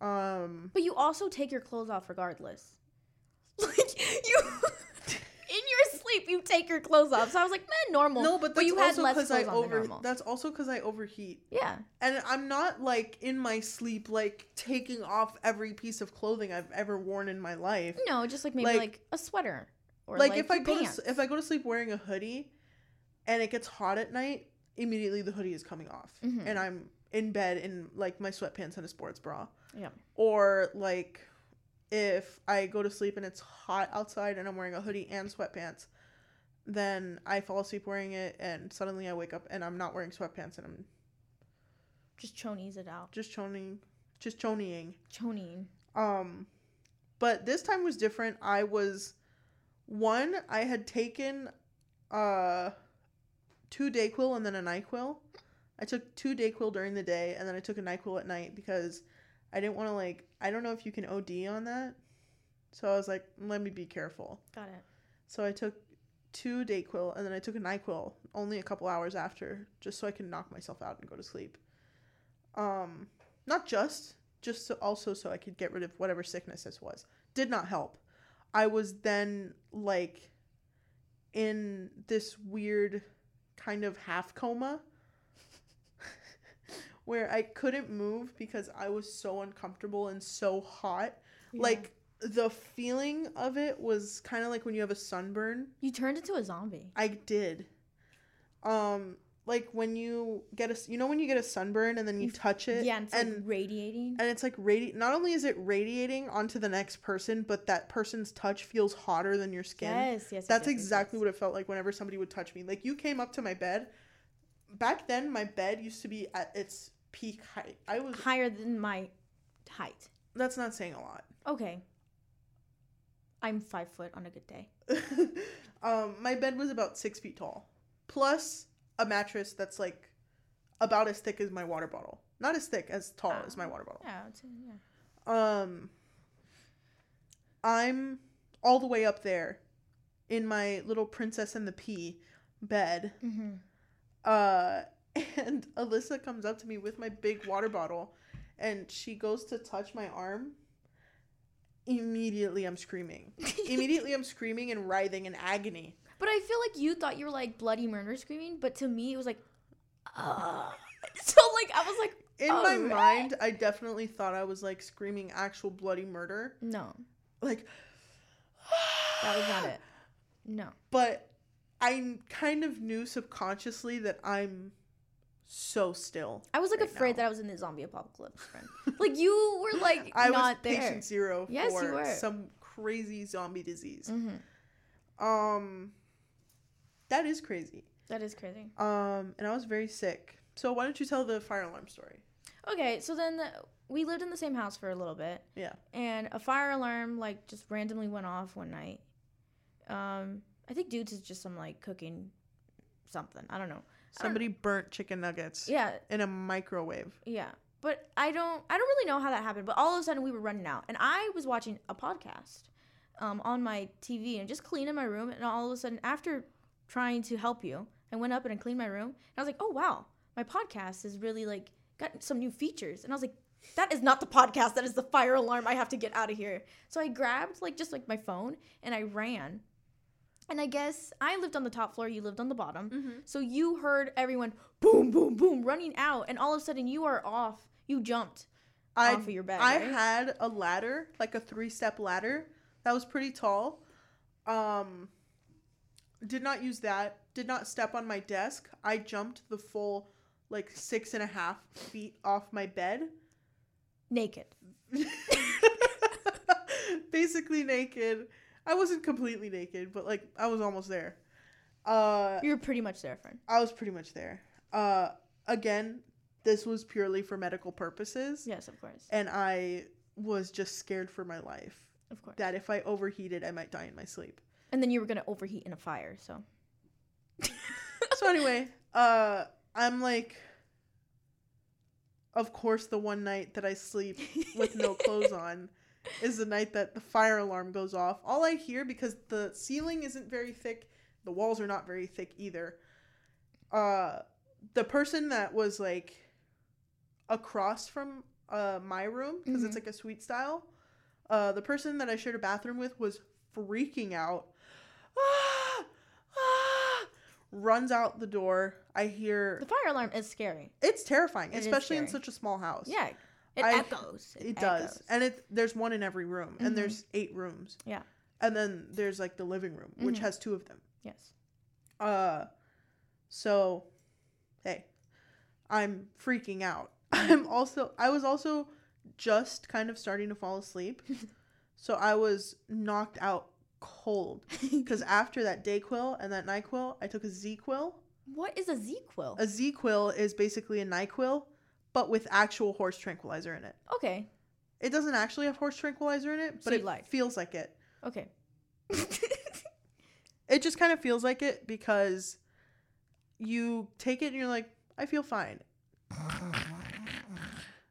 Um But you also take your clothes off regardless. Like you in your sleep, you take your clothes off. So I was like, man, normal. no, but that's you also because I over. That's also because I overheat. yeah. And I'm not like in my sleep like taking off every piece of clothing I've ever worn in my life. No, just like maybe Like- like, a sweater or like, like, if I your go pants. to if I go to sleep wearing a hoodie and it gets hot at night, immediately the hoodie is coming off Mhm. and I'm in bed in like my sweatpants and a sports bra. Yeah. Or like if I go to sleep and it's hot outside and I'm wearing a hoodie and sweatpants, then I fall asleep wearing it and suddenly I wake up and I'm not wearing sweatpants and I'm just chonies it out. just choning just chonying. Choning. Um, but this time was different. I was one. I had taken uh two Dayquil and then a Nyquil. I took two Dayquil during the day and then I took a Nyquil at night because I didn't want to like. I don't know if you can OD on that, so I was like, let me be careful. Got it. So I took two Dayquil and then I took a Nyquil only a couple hours after, just so I could knock myself out and go to sleep. Um, not just, just so also so I could get rid of whatever sickness this was. Did not help. I was then like in this weird kind of half coma where I couldn't move because I was so uncomfortable and so hot. Like the feeling of it was kind of like when you have a sunburn. you turned into a zombie. I did. Um like when you get a you know when you get a sunburn and then you You- touch it yeah, and it's and like radiating. and it's like radi- not only is it radiating onto the next person, but that person's touch feels hotter than your skin. Yes, yes, yes. That's yes, exactly yes. what it felt like whenever somebody would touch me. Like you came up to my bed. Back then my bed used to be at its peak height. I was higher than my height. that's not saying a lot. Okay. I'm five foot on a good day. um, my bed was about six feet tall, plus a mattress that's like about as thick as my water bottle. Not as thick, as tall as my Oh. water bottle. Yeah, it's, yeah. Um, I'm all the way up there in my little Princess and the Pea bed. Mm-hmm. Uh, and Alyssa comes up to me with my big water bottle, and she goes to touch my arm. Immediately, I'm screaming. Immediately, I'm screaming and writhing in agony. But I feel like you thought you were like bloody murder screaming, but to me it was like, ah. so like I was like, In Oh, my right. mind, I definitely thought I was like screaming actual bloody murder. no, Like, that was not it. No. But I kind of knew subconsciously that I'm so still. I was like right afraid now. that I was in the zombie apocalypse, friend. like you were like I was not there. patient zero Yes, you for were. some crazy zombie disease. hmm Um, that is crazy. That is crazy. Um, and I was very sick. So why don't you tell the fire alarm story? Okay, so then we lived in the same house for a little bit. Yeah. And a fire alarm like just randomly went off one night. Um, I think dudes is just some like cooking something. I don't know. Somebody burnt chicken nuggets Yeah, in a microwave. yeah. But I don't I don't really know how that happened, but all of a sudden we were running out and I was watching a podcast um on my TV and just cleaning my room and all of a sudden after trying to help you, I went up and I cleaned my room and I was like, "Oh wow, my podcast is really like got some new features." And I was like, that is not the podcast. That is the fire alarm. I have to get out of here. So I grabbed like just like my phone and I ran. And I guess I lived on the top floor, you lived on the bottom. Mm-hmm. So you heard everyone boom, boom, boom running out, and all of a sudden you are off. You jumped I off of your bed. I right? had a ladder, like a three step ladder, that was pretty tall. Um, did not use that. Did not step on my desk. I jumped the full, like six and a half feet off my bed. naked. Basically naked. I wasn't completely naked, but like I was almost there. Uh, You're pretty much there, friend. I was pretty much there. Uh, again, this was purely for medical purposes, Yes, of course. and I was just scared for my life. Of course. that if I overheated, I might die in my sleep. And then you were gonna overheat in a fire. So So anyway, uh, I'm like, of course, the one night that I sleep with no clothes on is the night that the fire alarm goes off. All I hear because the ceiling isn't very thick, the walls are not very thick either. Uh, the person that was like across from uh my room because it's Mhm. like a suite style. Uh, the person that I shared a bathroom with was freaking out. Ah! Ah! Runs out the door. I hear the fire alarm is scary. it's terrifying, It especially in such a small house. Yeah, it I- echoes. It does. echoes. And it there's one in every room Mhm. and there's eight rooms. Yeah. And then there's like the living room, which Mhm. has two of them. yes. Uh so hey, I'm freaking out. I'm also I was also just kind of starting to fall asleep. so I was knocked out cold cuz after that Dayquil and that NyQuil, I took a Z-Quil. what is a Z-Quil? A Z-Quil is basically a NyQuil but with actual horse tranquilizer in it. okay. It doesn't actually have horse tranquilizer in it, but you it lied. feels like it. Okay. It just kind of feels like it because you take it and you're like, I feel fine.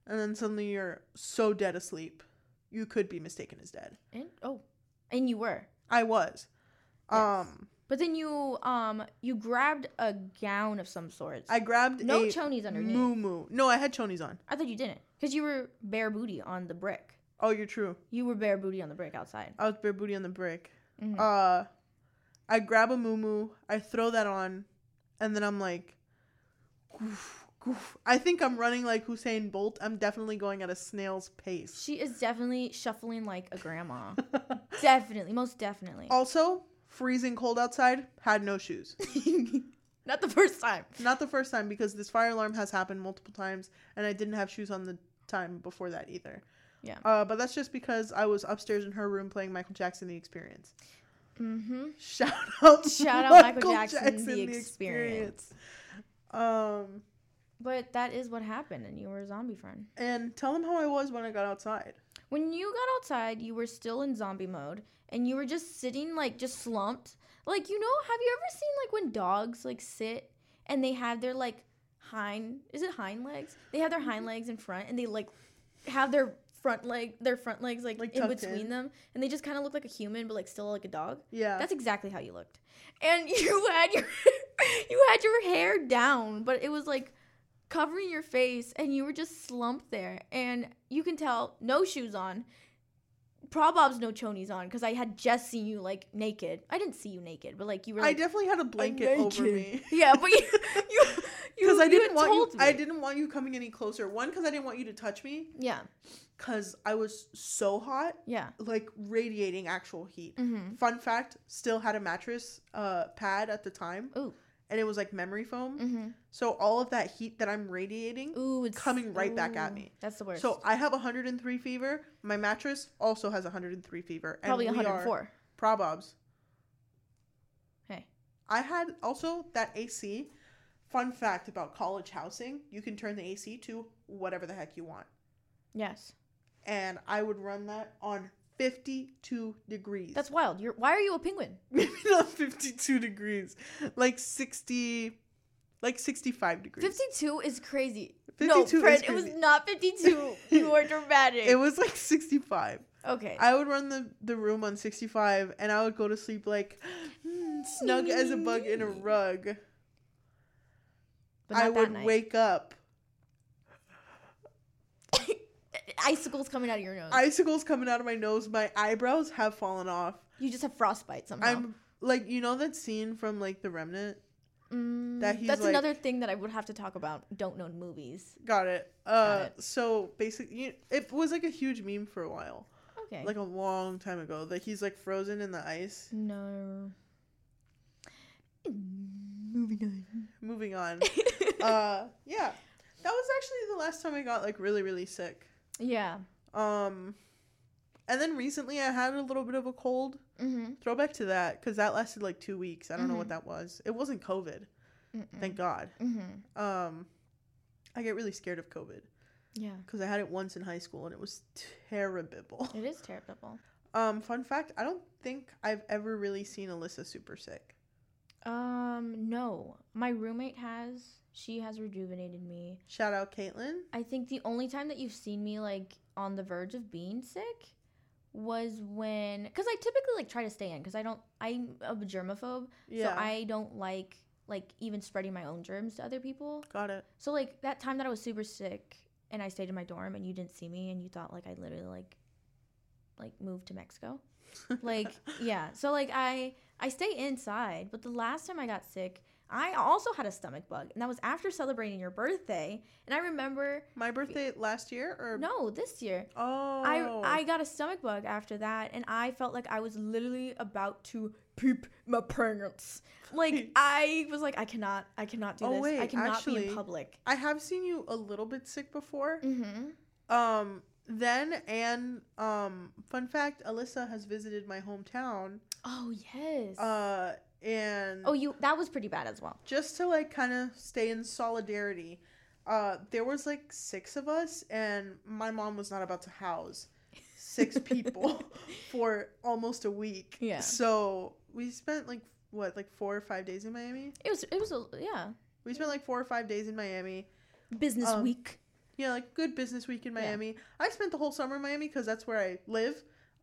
And then suddenly you're so dead asleep. You could be mistaken as dead. and oh, and you were. I was. Yes. Um But then you um you grabbed a gown of some sort. I grabbed no a chonies underneath. moo moo. No, I had chonies on. I thought you didn't, because you were bare booty on the brick. Oh, you're true. You were bare booty on the brick outside. I was bare booty on the brick. Mhm. Uh I grab a moo moo, I throw that on, and then I'm like goof, goof. I think I'm running like Usain Bolt. I'm definitely going at a snail's pace. She is definitely shuffling like a grandma. definitely, most definitely. also, freezing cold outside, had no shoes. Not the first time. Not the first time because this fire alarm has happened multiple times and I didn't have shoes on the time before that either. Yeah. Uh, but that's just because I was upstairs in her room playing Michael Jackson The Experience. Mm-hmm. Shout out Shout out Michael Jackson, The Experience. Um But that is what happened, and you were a zombie friend. and tell them how I was when I got outside. When you got outside, you were still in zombie mode, and you were just sitting like just slumped. Like you know, have you ever seen like when dogs like sit and they have their like hind is it hind legs? They have their hind mm-hmm. legs in front, and they like have their front leg their front legs like, Like in between in. them, and they just kind of look like a human, but like still like a dog. Yeah. That's exactly how you looked. And you had your you had your hair down, but it was like covering your face and you were just slumped there. And you can tell no shoes on. Probob's no chonies on because I had just seen you like naked. I didn't see you naked, but like you were I definitely had a blanket over me. Yeah, but you you Because I didn't want you, told I didn't want you coming any closer. One, because I didn't want you to touch me. Yeah. Because I was so hot, Yeah. like radiating actual heat. Mhm. Fun fact: still had a mattress uh, pad at the time, Ooh. And it was like memory foam. Mhm. So all of that heat that I'm radiating. Ooh, it's Coming right back at me. That's the worst. So I have 103 fever. My mattress also has 103 fever. And probably 104. Probobs. Hey. I had also that AC. Fun fact about college housing: you can turn the AC to whatever the heck you want, Yes. and I would run that on 52 degrees. That's wild. You're why are you a penguin? maybe not 52 degrees, like 60, like 65 degrees. 52 is crazy. 52 no, is friend, it was not 52. you are dramatic. It was like 65. okay. I would run the, the room on 65 and I would go to sleep like mm, snug as a bug in a rug. I would night. wake up, Icicles coming out of your nose. icicles coming out of my nose, my eyebrows have fallen off. you just have frostbite somehow. I'm like, you know that scene from like The Revenant? Mm, that he's that's like- another thing that I would have to talk about. Don't know movies. Got it. Uh, it. so basically, it was like a huge meme for a while, Okay. like a long time ago. That he's like frozen in the ice. no. Moving on. Moving on. uh, yeah, that was actually the last time I got like really really sick. Yeah. Um, and then recently I had a little bit of a cold. Mm-hmm. Throwback to that because that lasted like two weeks. I don't know what Mhm. that was. It wasn't COVID, thank God. Mm-hmm. Um, I get really scared of COVID Yeah. because I had it once in high school and it was terrible. It is terrible. Um, fun fact: I don't think I've ever really seen Alyssa super sick. Um, no. My roommate has. She has rejuvenated me. Shout out Caitlin. I think the only time that you've seen me like on the verge of being sick was when cuz I typically like try to stay in cuz I don't I'm a germaphobe. Yeah, So I don't like like even spreading my own germs to other people. got it. So like that time that I was super sick and I stayed in my dorm and you didn't see me and you thought like I literally like like moved to Mexico. Like yeah. So like I I stay inside, but the last time I got sick, I also had a stomach bug and that was after celebrating your birthday. And I remember My birthday last year, or no, this year. Oh, I I got a stomach bug after that and I felt like I was literally about to poop my pants. Like I was like I cannot I cannot do Oh, this. I wait, cannot be in public. I have seen you a little bit sick before. Mhm. Um, then and um, fun fact: Alyssa has visited my hometown. Oh yes. Uh, and oh, you that was pretty bad as well. just to like kind of stay in solidarity, uh, there was like six of us, and my mom was not about to house six people for almost a week. Yeah. So we spent like what, like four or five days in Miami. It was it was a yeah We spent like four or five days in Miami. business Um, week. Yeah, like good business week in Yeah. Miami. I spent the whole summer in Miami because that's where I live.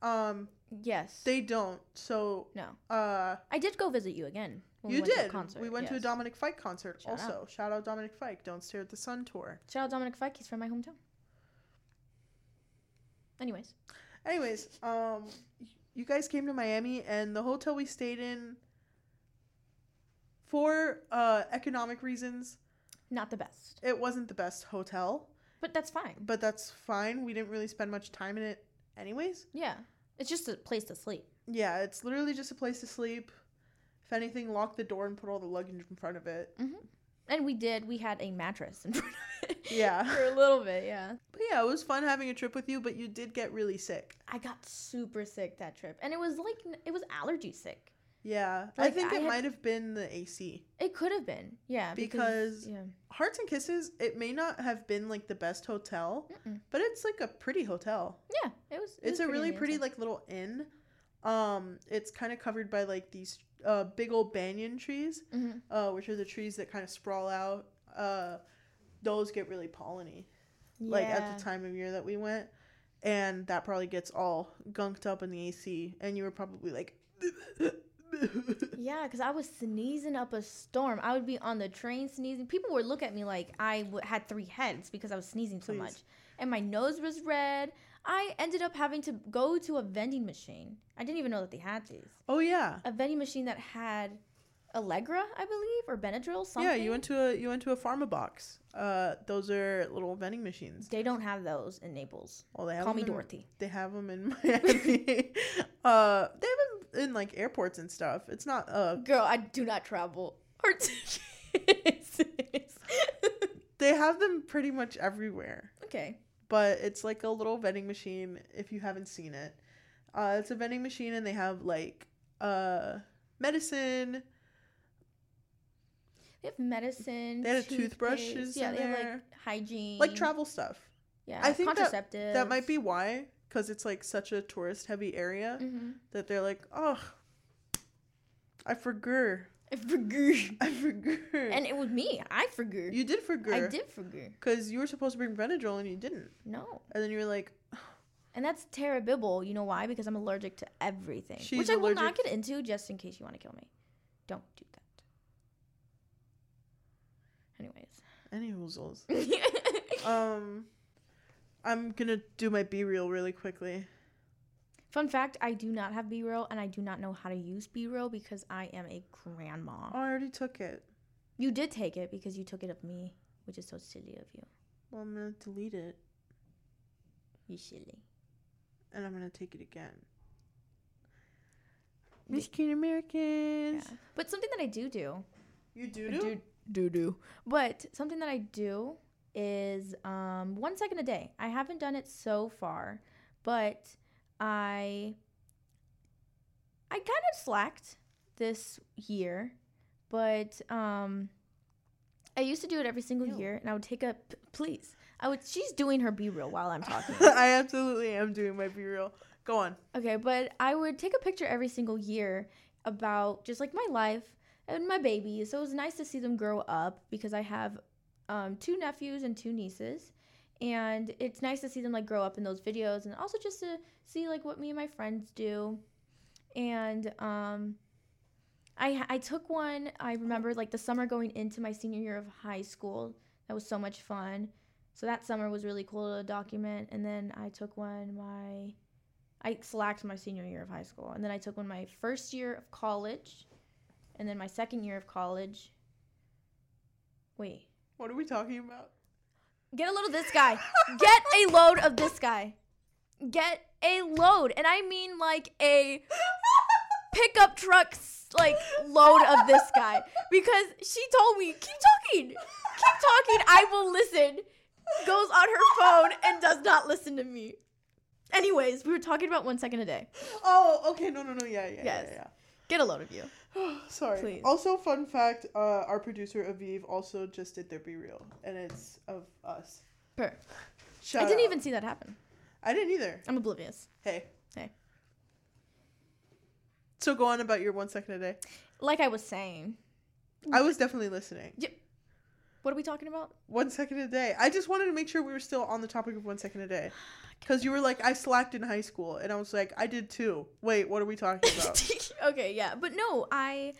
Um, Yes. they don't. So, no, uh, I did go visit you again. we you went did. concert, we went to a. Dominic Fike concert. Shout also, shout out Dominic Fike. Don't stare at the sun tour. Shout out Dominic Fike. He's from my hometown. Anyways, Anyways, um, you guys came to Miami, and the hotel we stayed in, for uh economic reasons, not the best, it wasn't the best hotel. but that's fine. But that's fine. We didn't really spend much time in it, anyways. Yeah, it's just a place to sleep. Yeah, it's literally just a place to sleep. If anything, lock the door and put all the luggage in front of it. Mm-hmm. And we did. We had a mattress in front of it. Yeah. for a little bit. Yeah. But yeah, it was fun having a trip with you, but you did get really sick. I got super sick that trip, and it was like it was allergy sick. Yeah. I think I it had- might have been the AC. It could have been, yeah, Because- yeah, Hearts and Kisses, it may not have been like the best hotel, Mm-mm. but it's like a pretty hotel. yeah, it was. it It's was a really pretty like little inn. Um, it's kind of covered by like these uh big old banyan trees, Mhm. uh, which are the trees that kind of sprawl out. Uh, those get really polleny. like at the time of year that we went and that probably gets all gunked up in the AC and you were probably like Yeah, because I was sneezing up a storm. I would be on the train sneezing. People would look at me like I w- had three heads because I was sneezing so Please. much. And my nose was red. I ended up having to go to a vending machine. I didn't even know that they had these. oh yeah A vending machine that had Allegra, I believe, or Benadryl, something. yeah you went to a you went to a pharma box uh those are little vending machines They don't have those in Naples. well they have Call me in- Dorothy. they have them in Miami uh they have them in like airports and stuff it's not uh Girl, I do not travel. They have them pretty much everywhere okay. but it's like a little vending machine if you haven't seen it uh it's a vending machine and they have like uh medicine They have medicine. They had a toothbrushes Yeah, they have like hygiene. like travel stuff Yeah, I think that- that might be why because it's like such a tourist heavy area Mm-hmm. that they're like oh i forgot I forgot. i forgot And it was me. I forgot. you did forget I did forget. because you were supposed to bring Benadryl and you didn't No. and then you were like And that's terrible. You know why? Because I'm allergic to everything. She's which I will not get into just in case you want to kill me. Don't do that. Anyways. any woozles um i'm gonna do my b reel really quickly Fun fact I do not have B roll and I do not know how to use B roll because I am a grandma. oh i already took it You did take it because you took it of me, which is so silly of you. well i'm gonna delete it You silly. and i'm gonna take it again Michigan Americans. Yeah. But something that I do do You do do? do do do. But something that I do is um, one second a day. I haven't done it so far, but I I kind of slacked this year, but um, I used to do it every single Ew. year, and I would take a p- please. I would. She's doing her B reel while I'm talking. I absolutely am doing my B reel. Go on. Okay, but I would take a picture every single year about just like my life and my babies. So it was nice to see them grow up because I have um, two nephews and two nieces. And it's nice to see them like grow up in those videos and also just to see like what me and my friends do. And um, I I took one. I remember like the summer going into my senior year of high school. That was so much fun. So that summer was really cool to document. And then I took one my I slacked my senior year of high school, and then I took one my first year of college, and then my second year of college. Wait, What are we talking about? get a load of this guy. Get a load of this guy. Get a load, and I mean like a pickup truck like load of this guy because she told me keep talking, keep talking. I will listen. Goes on her phone and does not listen to me. Anyways, we were talking about one second a day. Oh, okay. No, no, no. Yeah, yeah, Yes. yeah, Get a load of you. Sorry. Please. Also, fun fact: uh, our producer Aviv also just did their B reel, and it's of us. Per. Shout I didn't out. even see that happen. I didn't either. I'm oblivious. Hey. Hey. So go on about your one second a day. Like I was saying, I was definitely listening. Yep. what are we talking about? One second a day. I just wanted to make sure we were still on the topic of one second a day. Because you were like, I slacked in high school. And I was like, I did too. Wait, what are we talking about? okay, yeah, but no, I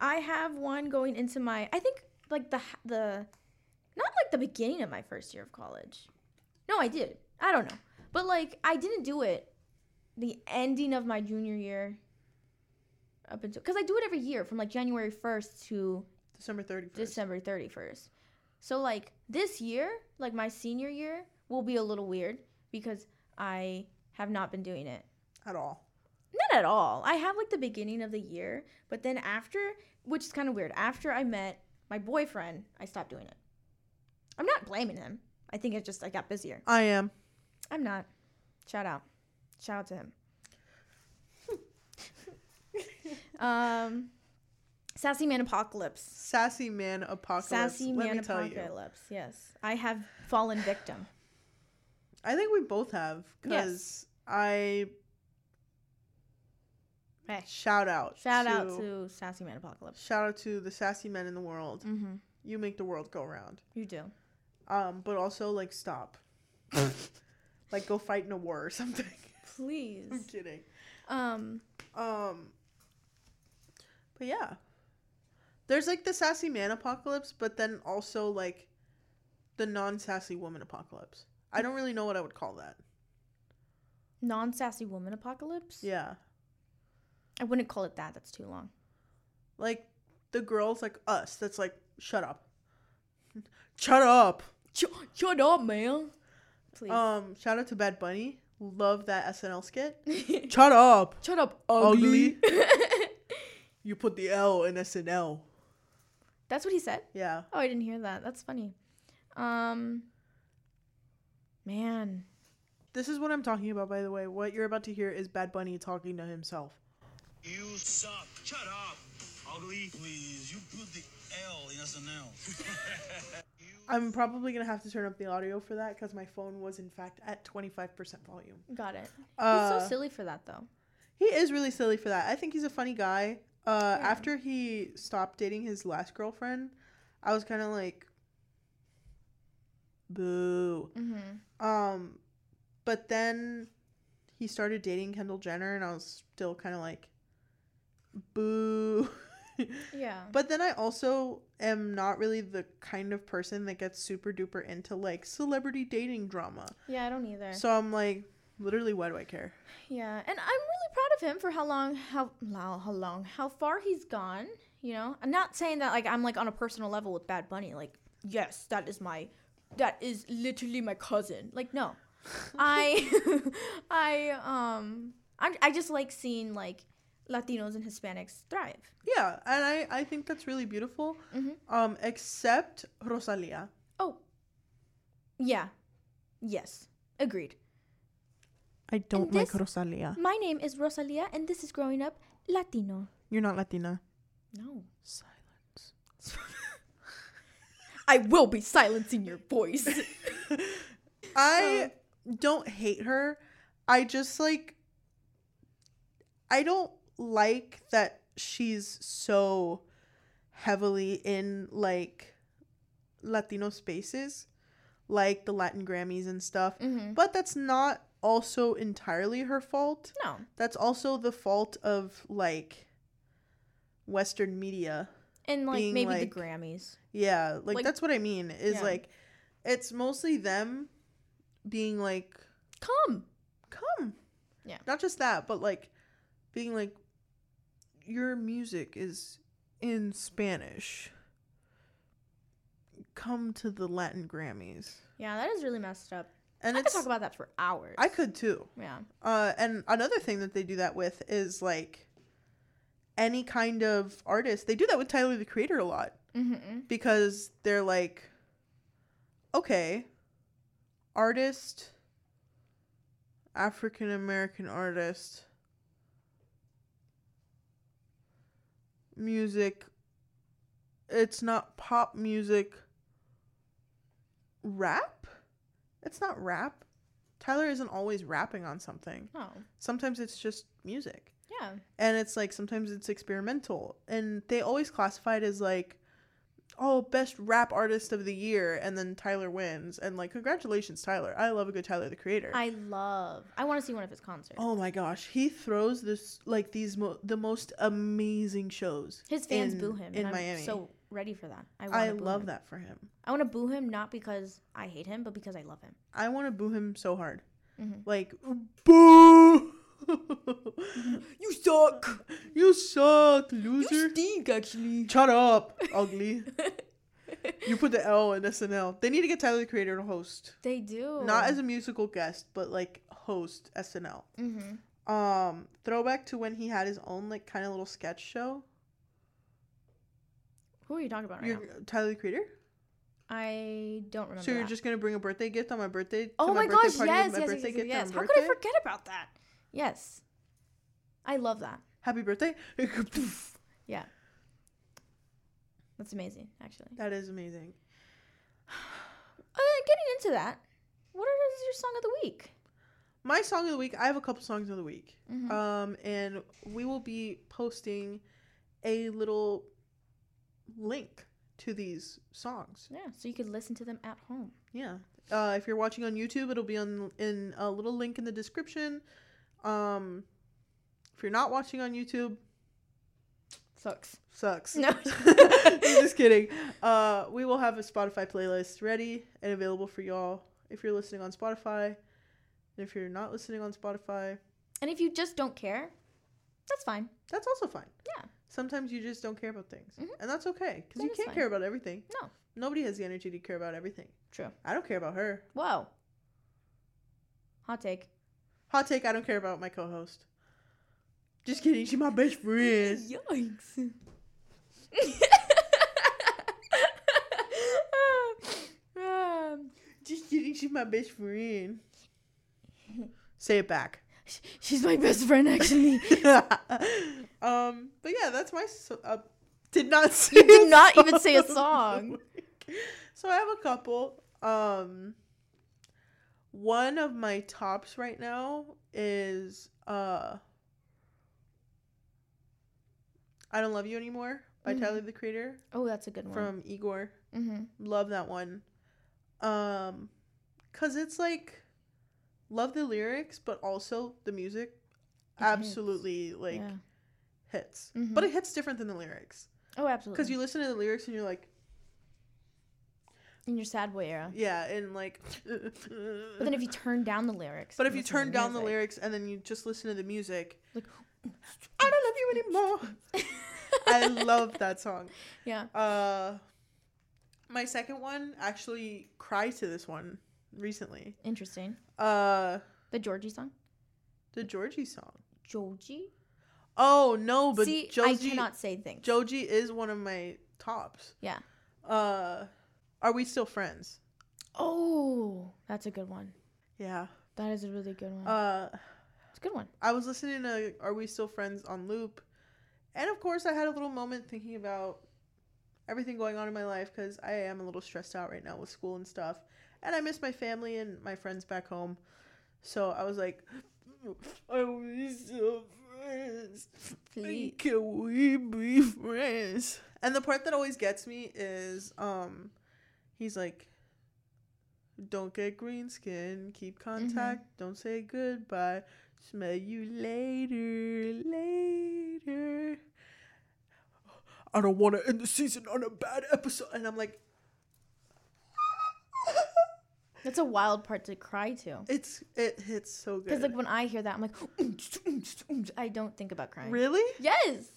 I have one going into my I think like the the not like the beginning of my first year of college. No, I did. I don't know. But like I didn't do it the ending of my junior year up until cuz I do it every year from like January 1st to December 31st. December 31st. So like this year, like my senior year will be a little weird because I have not been doing it. At all. Not at all. I have like the beginning of the year, but then after, which is kind of weird, after I met my boyfriend, I stopped doing it. I'm not blaming him. I think it's just I got busier. I am. I'm not. Shout out. Shout out to him. um Sassy Man Apocalypse. Sassy man apocalypse. Sassy Let Man me tell you. Apocalypse. Yes. I have fallen victim. I think we both have. Because I. Hey. Shout out. Shout out to Sassy Man Apocalypse. Shout out to the sassy men in the world. Mm-hmm. You make the world go round. You do. Um, but also like stop. like go fight in a war or something. Please. I'm kidding. Um Um But yeah. There's like the sassy man apocalypse, but then also like the non sassy woman apocalypse. I don't really know what I would call that. non sassy woman apocalypse? Yeah. I wouldn't call it that. That's too long. Like the girls like us that's like shut up. Shut up. Shut up, man. Please. Um shout out to Bad Bunny. Love that SNL skit. Shut up. Shut up, Ugly. ugly. You put the L in SNL. That's what he said. Yeah. Oh, I didn't hear that. That's funny. Um, man, This is what I'm talking about, by the way. What you're about to hear is Bad Bunny talking to himself. You suck. Shut up. Ugly. Please, you put the L in SNL. I'm probably gonna have to turn up the audio for that because my phone was in fact at 25% volume. got it. Uh, he's so silly for that, though. He is really silly for that. I think he's a funny guy. Uh, Yeah. After he stopped dating his last girlfriend, I was kind of like, boo. Mm-hmm. Um, but then he started dating Kendall Jenner, and I was still kind of like, boo. Yeah. But then I also am not really the kind of person that gets super duper into like celebrity dating drama. yeah, I don't either. So I'm like, literally, why do I care? yeah, and I'm really proud of him for how long, how how how long, how far he's gone. You know, I'm not saying that like I'm like on a personal level with Bad Bunny. Like, yes, that is my, that is literally my cousin. Like, no, I, I um, I I just like seeing like Latinos and Hispanics thrive. Yeah, and I I think that's really beautiful. Mhm. Um, except Rosalia. Oh, yeah, yes, agreed. I don't And like this- Rosalia. My name is Rosalia, and this is growing up Latino. You're not Latina. No, Silence. I will be silencing your voice. I don't hate her. I just like I don't like that she's so heavily in like Latino spaces, like the Latin Grammys and stuff. Mm-hmm. But that's not also entirely her fault. No. That's also the fault of like Western media. And like maybe like- the Grammys. Yeah, like, Like- that's what I mean. Is Yeah. like it's mostly them being like, Come. come. Yeah. Not just that, but like being like your music is in Spanish. Come to the Latin Grammys. Yeah, that is really messed up. And I could talk about that for hours. I could too. Yeah. Uh, and another thing that they do that with is like any kind of artist. They do that with Tyler the Creator a lot Mm-hmm. because they're like, okay, artist, African American artist, music. It's not pop music. Rap? It's not rap. Tyler isn't always rapping on something. Oh. Sometimes it's just music Yeah. and it's like sometimes it's experimental and they always classify it as like oh best rap artist of the year and then tyler wins and like congratulations tyler i love a good tyler the creator I love. I want to see one of his concerts. oh my gosh he throws this like these mo- the most amazing shows his fans in- boo him. in and I'm miami so ready for that. I, i love him. that for him I want to boo him not because I hate him, but because I love him. i want to boo him so hard Mhm. like boo You suck. you suck loser You stink, actually. shut up ugly you put the l in snl they need to get tyler the creator to host They do. not as a musical guest, but like host SNL. Mm-hmm. Um, throwback to when he had his own like kind of little sketch show. Who are you talking about right You're now? Tyler the Creator. I don't remember. So you're that. just gonna bring a birthday gift on my birthday? to Oh my, birthday gosh! party Yes, my yes, yes, birthday yes, gift yes. How birthday? could I forget about that? Yes. I love that. Happy birthday! Yeah. That's amazing, actually. that is amazing. Uh, getting into that, what is your song of the week? My song of the week. I have a couple songs of the week. Mhm. Um, and we will be posting a little link to these songs. yeah, so you could listen to them at home. Yeah. Uh, if you're watching on YouTube, it'll be on in a little link in the description. Um, if you're not watching on YouTube, Sucks. sucks. No. I'm just kidding. Uh, we will have a Spotify playlist ready and available for y'all if you're listening on Spotify. And if you're not listening on Spotify, And if you just don't care, that's fine. that's also fine. Yeah. Sometimes you just don't care about things, Mhm. and that's okay because That you can't fine. care about everything. No. Nobody has the energy to care about everything. True. I don't care about her. Whoa. Hot take. Hot take: I don't care about my co-host. Just kidding. She's my best friend. Yikes. um, Just kidding. She's my best friend. Say it back. she's my best friend, actually. um, but yeah, that's my. So- uh, did not say. You did not even say a song. So I have a couple. Um, one of my tops right now is uh, "I Don't Love You Anymore" by Mhm. Tyler the Creator Oh, that's a good one. from Igor. mm-hmm. Love that one. Um, cause it's like, love the lyrics, but also the music. It hits. absolutely like yeah. hits, Mhm. but it hits different than the lyrics. Oh, absolutely. Cause you listen to the lyrics and you're like, in your sad boy era. yeah, and like. But then if you turn down the lyrics. But if you turn down the lyrics and then you just listen to the music, like, I don't love you anymore. I love that song. yeah. Uh, my second one actually cried to this one recently. Interesting. Uh, The Georgie song. the Georgie song. Georgie. Oh no, but See, I Joji, cannot say things. Joji is one of my tops. Yeah. Uh, are we still friends? Oh, that's a good one. Yeah. That is a really good one. Uh, it's a good one. I was listening to Are We Still Friends on loop, and of course I had a little moment thinking about everything going on in my life because I am a little stressed out right now with school and stuff. and I miss my family and my friends back home. So I was like, I miss your friends. Please. Can we be friends? And the part that always gets me is um he's like don't get green skin, keep mm-hmm. contact, don't say goodbye. Smell you later, later. I don't want to end the season on a bad episode. And I'm like, That's a wild part to cry to. it's it hits so good. Because like when I hear that, I'm like. I don't think about crying. really? Yes.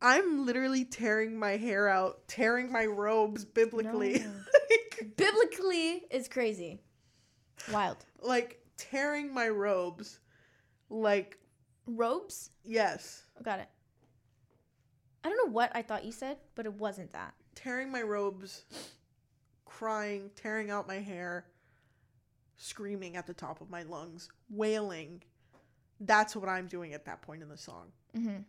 I'm literally tearing my hair out, tearing my robes biblically. No. like, Biblically is crazy. Wild. like tearing my robes. Like, Robes? yes. Got it. I don't know what I thought you said, but it wasn't that. Tearing my robes, crying, tearing out my hair, screaming at the top of my lungs, wailing. That's what I'm doing at that point in the song. Mm-hmm.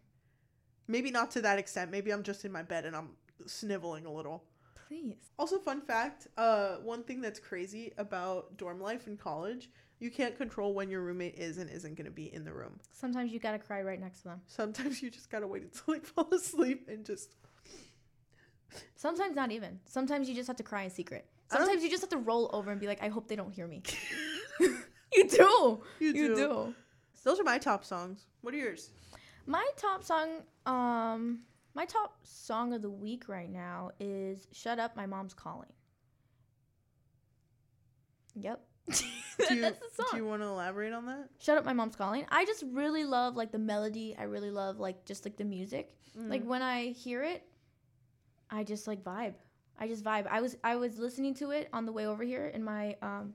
Maybe not to that extent. Maybe I'm just in my bed and I'm sniveling a little. Please. Also, fun fact: uh, one thing that's crazy about dorm life in college, you can't control when your roommate is and isn't going to be in the room. Sometimes you gotta cry right next to them. Sometimes you just gotta wait until they fall asleep and just. Sometimes not even. Sometimes you just have to cry in secret. Sometimes you just have to roll over and be like, I hope they don't hear me. you do. You You do. do. Those are my top songs. What are yours? My top song, um, my top song of the week right now is "Shut Up, My Mom's Calling." Yep, Do you, that's the song. Do you want to elaborate on that? "Shut Up, My Mom's Calling." I just really love like the melody. I really love like just like the music. Like Mm. when I hear it, I just like vibe. I just vibe. I was I was listening to it on the way over here in my um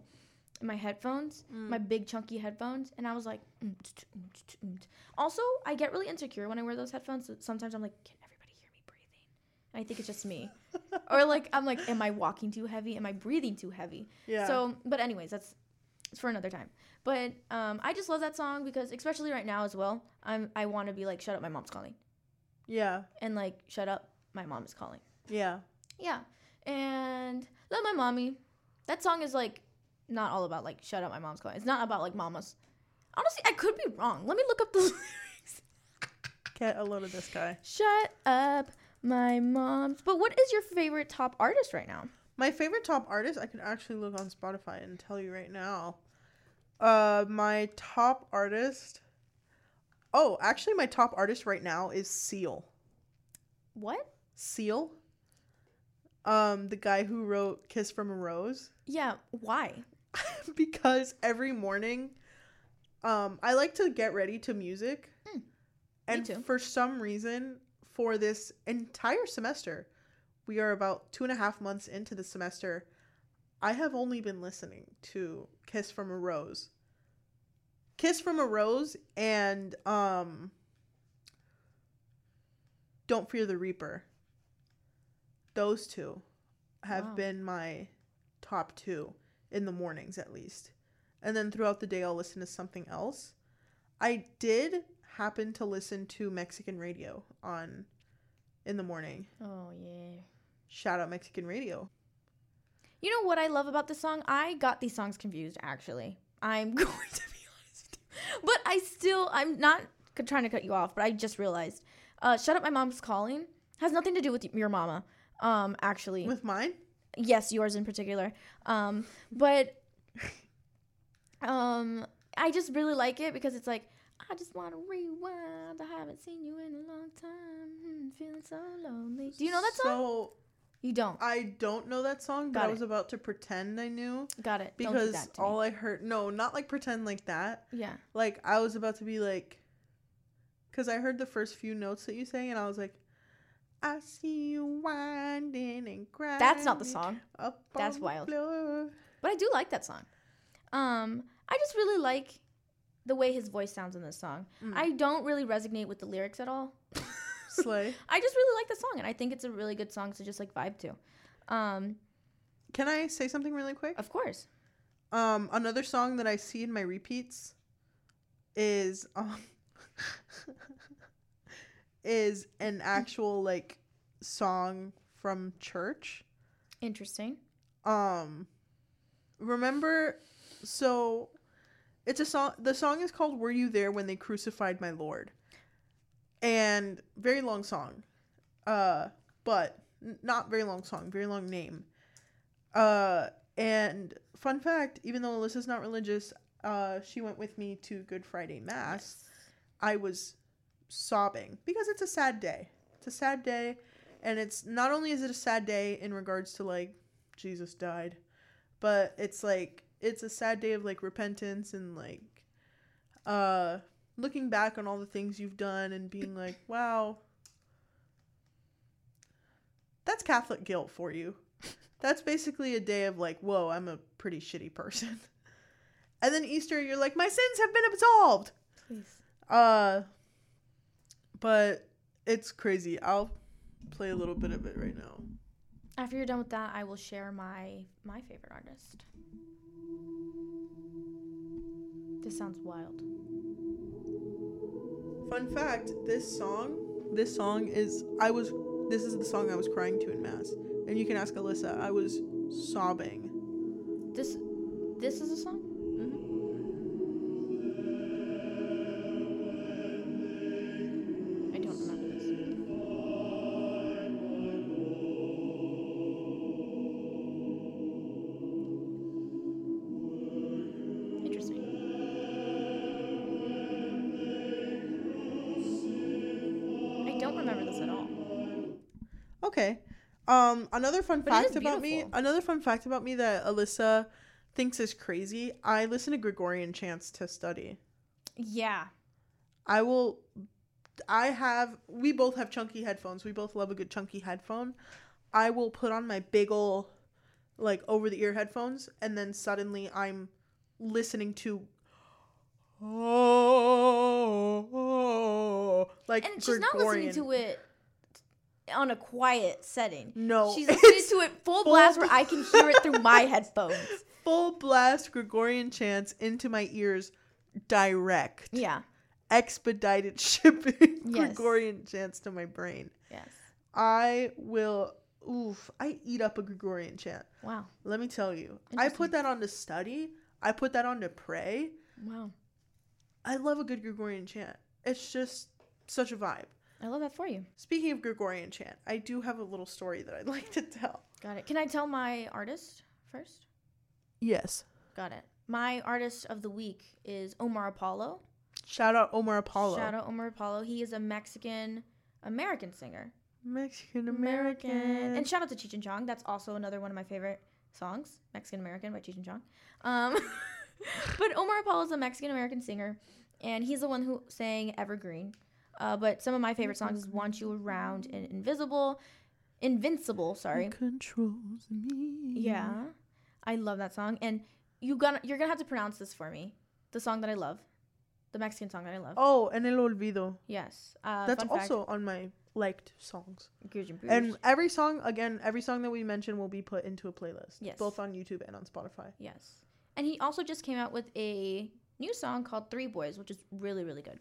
my headphones, Mm. my big chunky headphones, and I was like. "Mm, mm, mm, tsk." Also, I get really insecure when I wear those headphones. so Sometimes I'm like, can everybody hear me breathing? And I think it's just me. or like I'm like, am I walking too heavy? Am I breathing too heavy? yeah. So, but anyways, that's it's for another time. But um, I just love that song because, especially right now as well, I'm I want to be like, shut up, my mom's calling yeah, and like shut up my mom is calling yeah. yeah and love my mommy that song is like not all about like shut up my mom's calling it's not about like mamas honestly i could be wrong let me look up the lyrics Get a load of this guy. shut up my mom's but what is your favorite top artist right now My favorite top artist, I could actually look on Spotify and tell you right now. Uh, my top artist. Oh, actually, my top artist right now is Seal. what Seal. Um, the guy who wrote "Kiss from a Rose." yeah why because every morning um I like to get ready to music. Mm, and for some reason for this entire semester, we are about two and a half months into the semester. I have only been listening to Kiss from a Rose. Kiss from a Rose and um Don't Fear the Reaper. Those two have Wow. been my top two in the mornings at least. And then throughout the day I'll listen to something else. I did happen to listen to Mexican radio on in the morning. oh yeah Shout out Mexican radio. you know what i love about this song i got these songs confused actually i'm going to be honest with you but i still i'm not trying to cut you off but i just realized uh, shut up my mom's calling has nothing to do with your mama um actually With mine? Yes yours in particular. Um but um i just really like it because it's like i just want to rewind. I haven't seen you in a long time. Hmm, feeling so lonely. Do you know that song? So you don't. I don't know that song, but Got I it. was about to pretend I knew. Got it. Do because me. all I heard no, not like pretend like that. yeah. Like I was about to be like cuz I heard the first few notes that you sang and I was like I see you winding and grinding. that's not the song That's wild. floor. but i do like that song um i just really like the way his voice sounds in this song Mm. i don't really resonate with the lyrics at all Slay. i just really like the song and i think it's a really good song to just like vibe to um Can I say something really quick? of course Um, another song that I see in my repeats is um is an actual like song from church. interesting Um remember so it's a song the song is called Were You There When They Crucified My Lord? And very long song. Uh but n- not very long song, very long name. Uh and fun fact, even though Alyssa's not religious, uh she went with me to Good Friday Mass. I was sobbing because it's a sad day. It's a sad day and it's not only is it a sad day in regards to like Jesus died, but it's like it's a sad day of like repentance and like uh looking back on all the things you've done and being like, wow, that's Catholic guilt for you. That's basically a day of like, whoa, I'm a pretty shitty person. And then Easter, you're like, my sins have been absolved. Please. Uh, but it's crazy. I'll play a little bit of it right now. After you're done with that, I will share my my favorite artist. This sounds wild. Fun fact: This song, this song is I was. This is the song I was crying to in mass, and you can ask Alyssa. I was sobbing. This this is a song? Um, another fun But fact about me. Another fun fact about me that Alyssa thinks is crazy. I listen to Gregorian chants to study. Yeah. I will. I have. We both have chunky headphones. We both love a good chunky headphone. I will put on my big ol' like over the ear headphones, and then suddenly I'm listening to. Oh, like And she's not listening Gregorian. to it on a quiet setting. No, She's listening to it full full blast where I can hear it through my headphones. full blast Gregorian chants into my ears, direct, Yeah. expedited shipping Yes. Gregorian chants to my brain. Yes. I will. Oof! I eat up a Gregorian chant. Wow. Let me tell you. I put that on to study. I put that on to pray. Wow. I love a good Gregorian chant. It's just such a vibe. I love that for you. Speaking of Gregorian chant, I do have a little story that I'd like to tell. Got it. Can I tell my artist first? Yes. Got it. My artist of the week is Omar Apollo. Shout out Omar Apollo. Shout out Omar Apollo. He is a Mexican American singer. Mexican American. And shout out to Cheech and Chong. That's also another one of my favorite songs, Mexican American by Cheech and Chong. Um, but Omar Apollo is a Mexican American singer, and he's the one who sang Evergreen. Uh, but some of my favorite songs is Want You Around and Invisible. Invincible, sorry. Controls me. Yeah. I love that song. And you gonna you're gonna have to pronounce this for me. The song that I love. The Mexican song that I love. Oh, and El Olvido. Yes. Uh, That's also on my liked songs. And And every song, again, every song that we mention will be put into a playlist. Yes. Both on YouTube and on Spotify. Yes. And he also just came out with a new song called Three Boys, which is really, really good.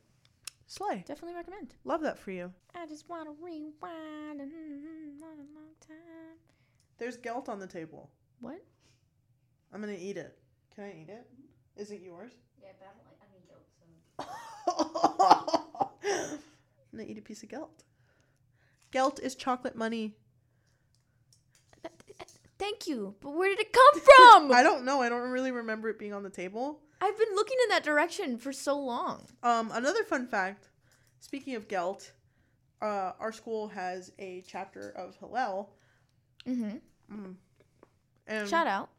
Slay. Definitely recommend. Love that for you. I just want to rewind and hmm, hmm, hmm, not a long time. There's gelt on the table. What? I'm gonna eat it. Can I eat it? Is it yours? Yeah, but I don't like any jokes. I'm gonna eat a piece of gelt. Gelt is chocolate money. Thank you. But where did it come from? I don't know. I don't really remember it being on the table. I've been looking in that direction for so long. Um, another fun fact. Speaking of gelt, uh, our school has a chapter of Hillel. Mm-hmm. And Shout out.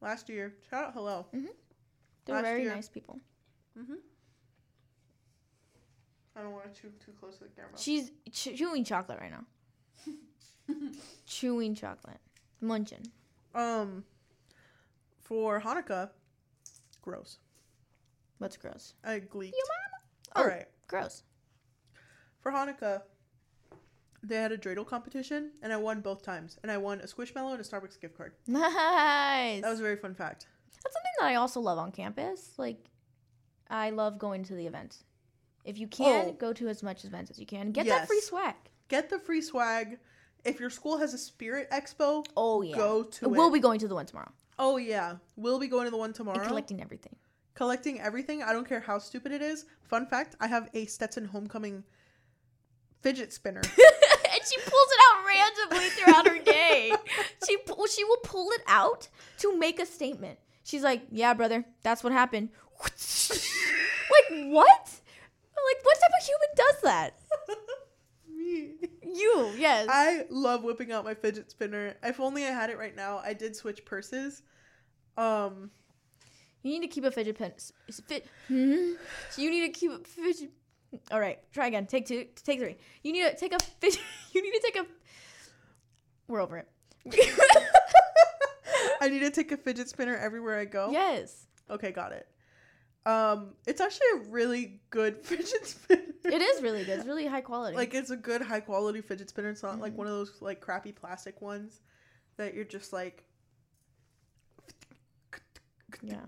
last year, shout out Hillel. They're Last very year- nice people. I don't want to chew too close to the camera. She's ch- chewing chocolate right now. chewing chocolate. Munching. Um, for Hanukkah, gross. What's gross? I gleeked. Oh. All right. Gross. For Hanukkah, they had a dreidel competition, and I won both times. And I won a Squishmallow and a Starbucks gift card. Nice. That was a very fun fact. That's something that I also love on campus. Like, I love going to the events. If you can, Oh. go to as much events as you can. Get that free swag. Get the free swag. If your school has a spirit expo, Oh yeah. go to we'll it. be going to the one tomorrow. Oh yeah, we'll be going to the one tomorrow. and collecting everything. Collecting everything. I don't care how stupid it is. Fun fact: I have a Stetson Homecoming fidget spinner. and she pulls it out randomly throughout her day. She pu- she will pull it out to make a statement. She's like, "Yeah, brother, that's what happened." like what? Like what type of human does that? Me. You, yes. I love whipping out my fidget spinner. If only I had it right now. I did switch purses. Um, you need to keep a fidget pen. Fit. Hmm? You need to keep a fidget. All right, try again. Take two. Take three. You need to take a fidget. You need to take a. We're over it. I need to take a fidget spinner everywhere I go. yes, Okay, got it. Um, it's actually a really good fidget spinner. it is really good. It's really high quality. like it's a good high quality fidget spinner. It's not like Mhm. one of those like crappy plastic ones that you're just like yeah.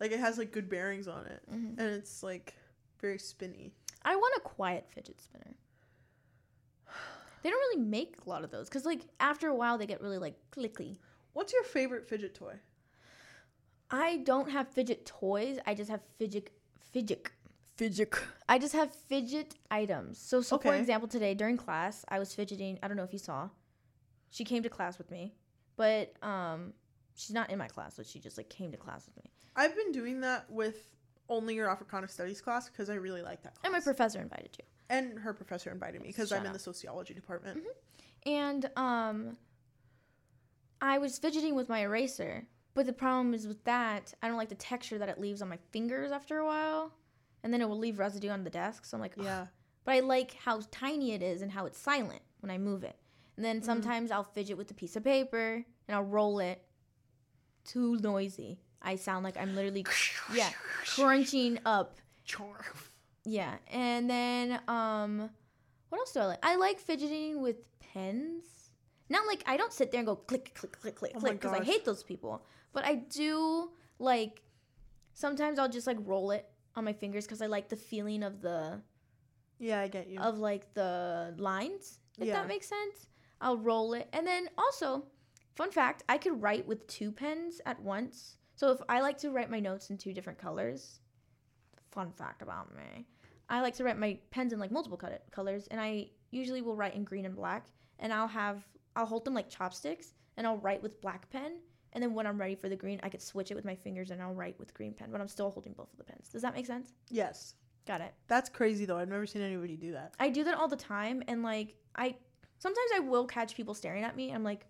like it has like good bearings on it Mhm. and it's like very spinny. I want a quiet fidget spinner. They don't really make a lot of those because, like, after a while, they get really like clicky. What's your favorite fidget toy? I don't have fidget toys. I just have fidget, fidget, fidget. I just have fidget items. So, so for example, today during class, I was fidgeting. I don't know if you saw. She came to class with me, but um, she's not in my class, but she just like came to class with me. I've been doing that with only your Africana Studies class because I really like that class. And my professor invited you. and her professor invited me because I'm in the sociology department. And um I was fidgeting with my eraser, but the problem is with that, I don't like the texture that it leaves on my fingers after a while. And then it will leave residue on the desk. So I'm like, "Ugh." Yeah. But I like how tiny it is and how it's silent when I move it. And then Mhm. sometimes I'll fidget with a piece of paper and I'll roll it. Too noisy. I sound like I'm literally yeah, crunching up yeah, and then um, what else do I like? I like fidgeting with pens. Not like I don't sit there and go click click click click Oh click because I hate those people. But I do like sometimes I'll just like roll it on my fingers because I like the feeling of the Yeah, I get you. of like the lines. If Yeah. that makes sense, I'll roll it, and then also, fun fact: I could write with two pens at once. So if I like to write my notes in two different colors, fun fact about me, I like to write my pens in like multiple colors, and I usually will write in green and black, and I'll have I'll hold them like chopsticks, and I'll write with black pen. And then when I'm ready for the green, I could switch it with my fingers and I'll write with green pen, but I'm still holding both of the pens. Does that make sense? yes. Got it. That's crazy though. I've never seen anybody do that. I do that all the time and like I sometimes I will catch people staring at me. I'm like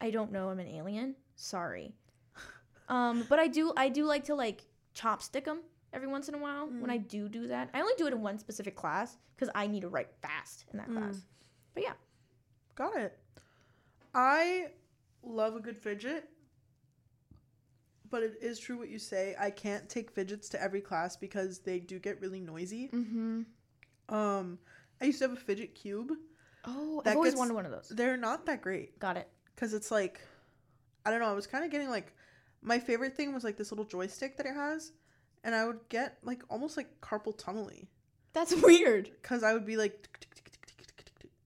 I don't know I'm an alien. Sorry. Um but I do I do like to like chopstick them every once in a while when I do do that. I only do it in one specific class cuz I need to write fast in that Mm. class. But yeah. Got it. I love a good fidget. But it is true what you say. I can't take fidgets to every class because they do get really noisy. Mhm. Um I used to have a fidget cube. Oh, I've always gets- wanted one of those. They're not that great Got it because it's like I don't know. I was kind of getting like my favorite thing was like this little joystick that it has, and I would get like almost like carpal tunneling. That's weird. Because I would be like,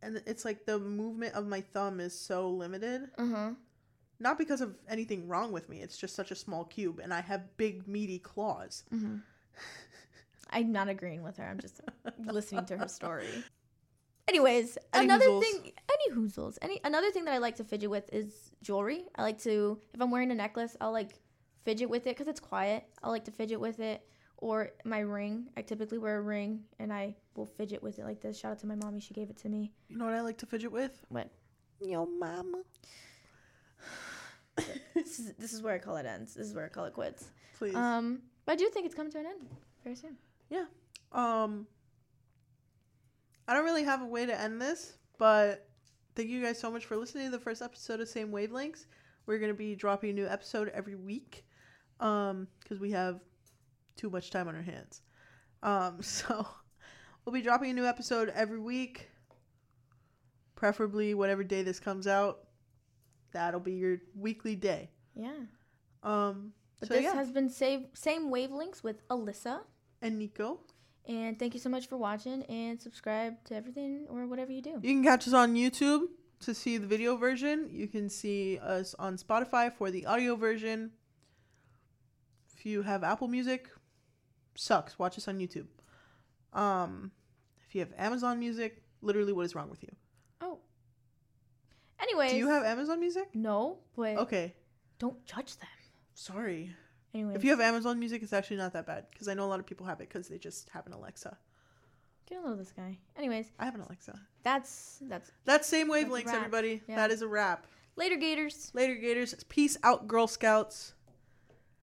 and it's like the movement of my thumb is so limited. Uh-huh. Not because of anything wrong with me. It's just such a small cube, and I have big meaty claws. Mm-hmm. I'm not agreeing with her. I'm just listening to her story. Anyways, another thing any hoozles, any another thing that I like to fidget with is jewelry. I like to, if I'm wearing a necklace, I'll like fidget with it because it's quiet. I like to fidget with it, or my ring. I typically wear a ring, and I will fidget with it like this. Shout out to my mommy, she gave it to me. You know what I like to fidget with? What? Yo, mama. This is this is where I call it ends. This is where I call it quits. Please. Um, but I do think it's coming to an end very soon. Yeah. Um, I don't really have a way to end this, but thank you guys so much for listening to the first episode of Same Wavelengths. We're gonna be dropping a new episode every week, um, because we have too much time on our hands. Um, so we'll be dropping a new episode every week, preferably whatever day this comes out. That'll be your weekly day. Yeah. Um, But so this yeah, has been save, same wavelengths with Alyssa. and Nico. And thank you so much for watching and subscribe to everything or whatever you do. You can catch us on YouTube, to see the video version, you can see us on Spotify for the audio version. If you have Apple Music, sucks. Watch us on YouTube. Um, if you have Amazon Music, literally, what is wrong with you? Oh. Anyway. Do you have Amazon Music? No, but Okay, don't judge them. sorry. Anyways. If you have Amazon Music, it's actually not that bad because I know a lot of people have it because they just have an Alexa. Get a load of this guy. Anyways, I have an Alexa. that's that's That's same wavelengths, everybody. Yeah. That is a wrap. later Gators. Later, Gators. Peace out, Girl Scouts.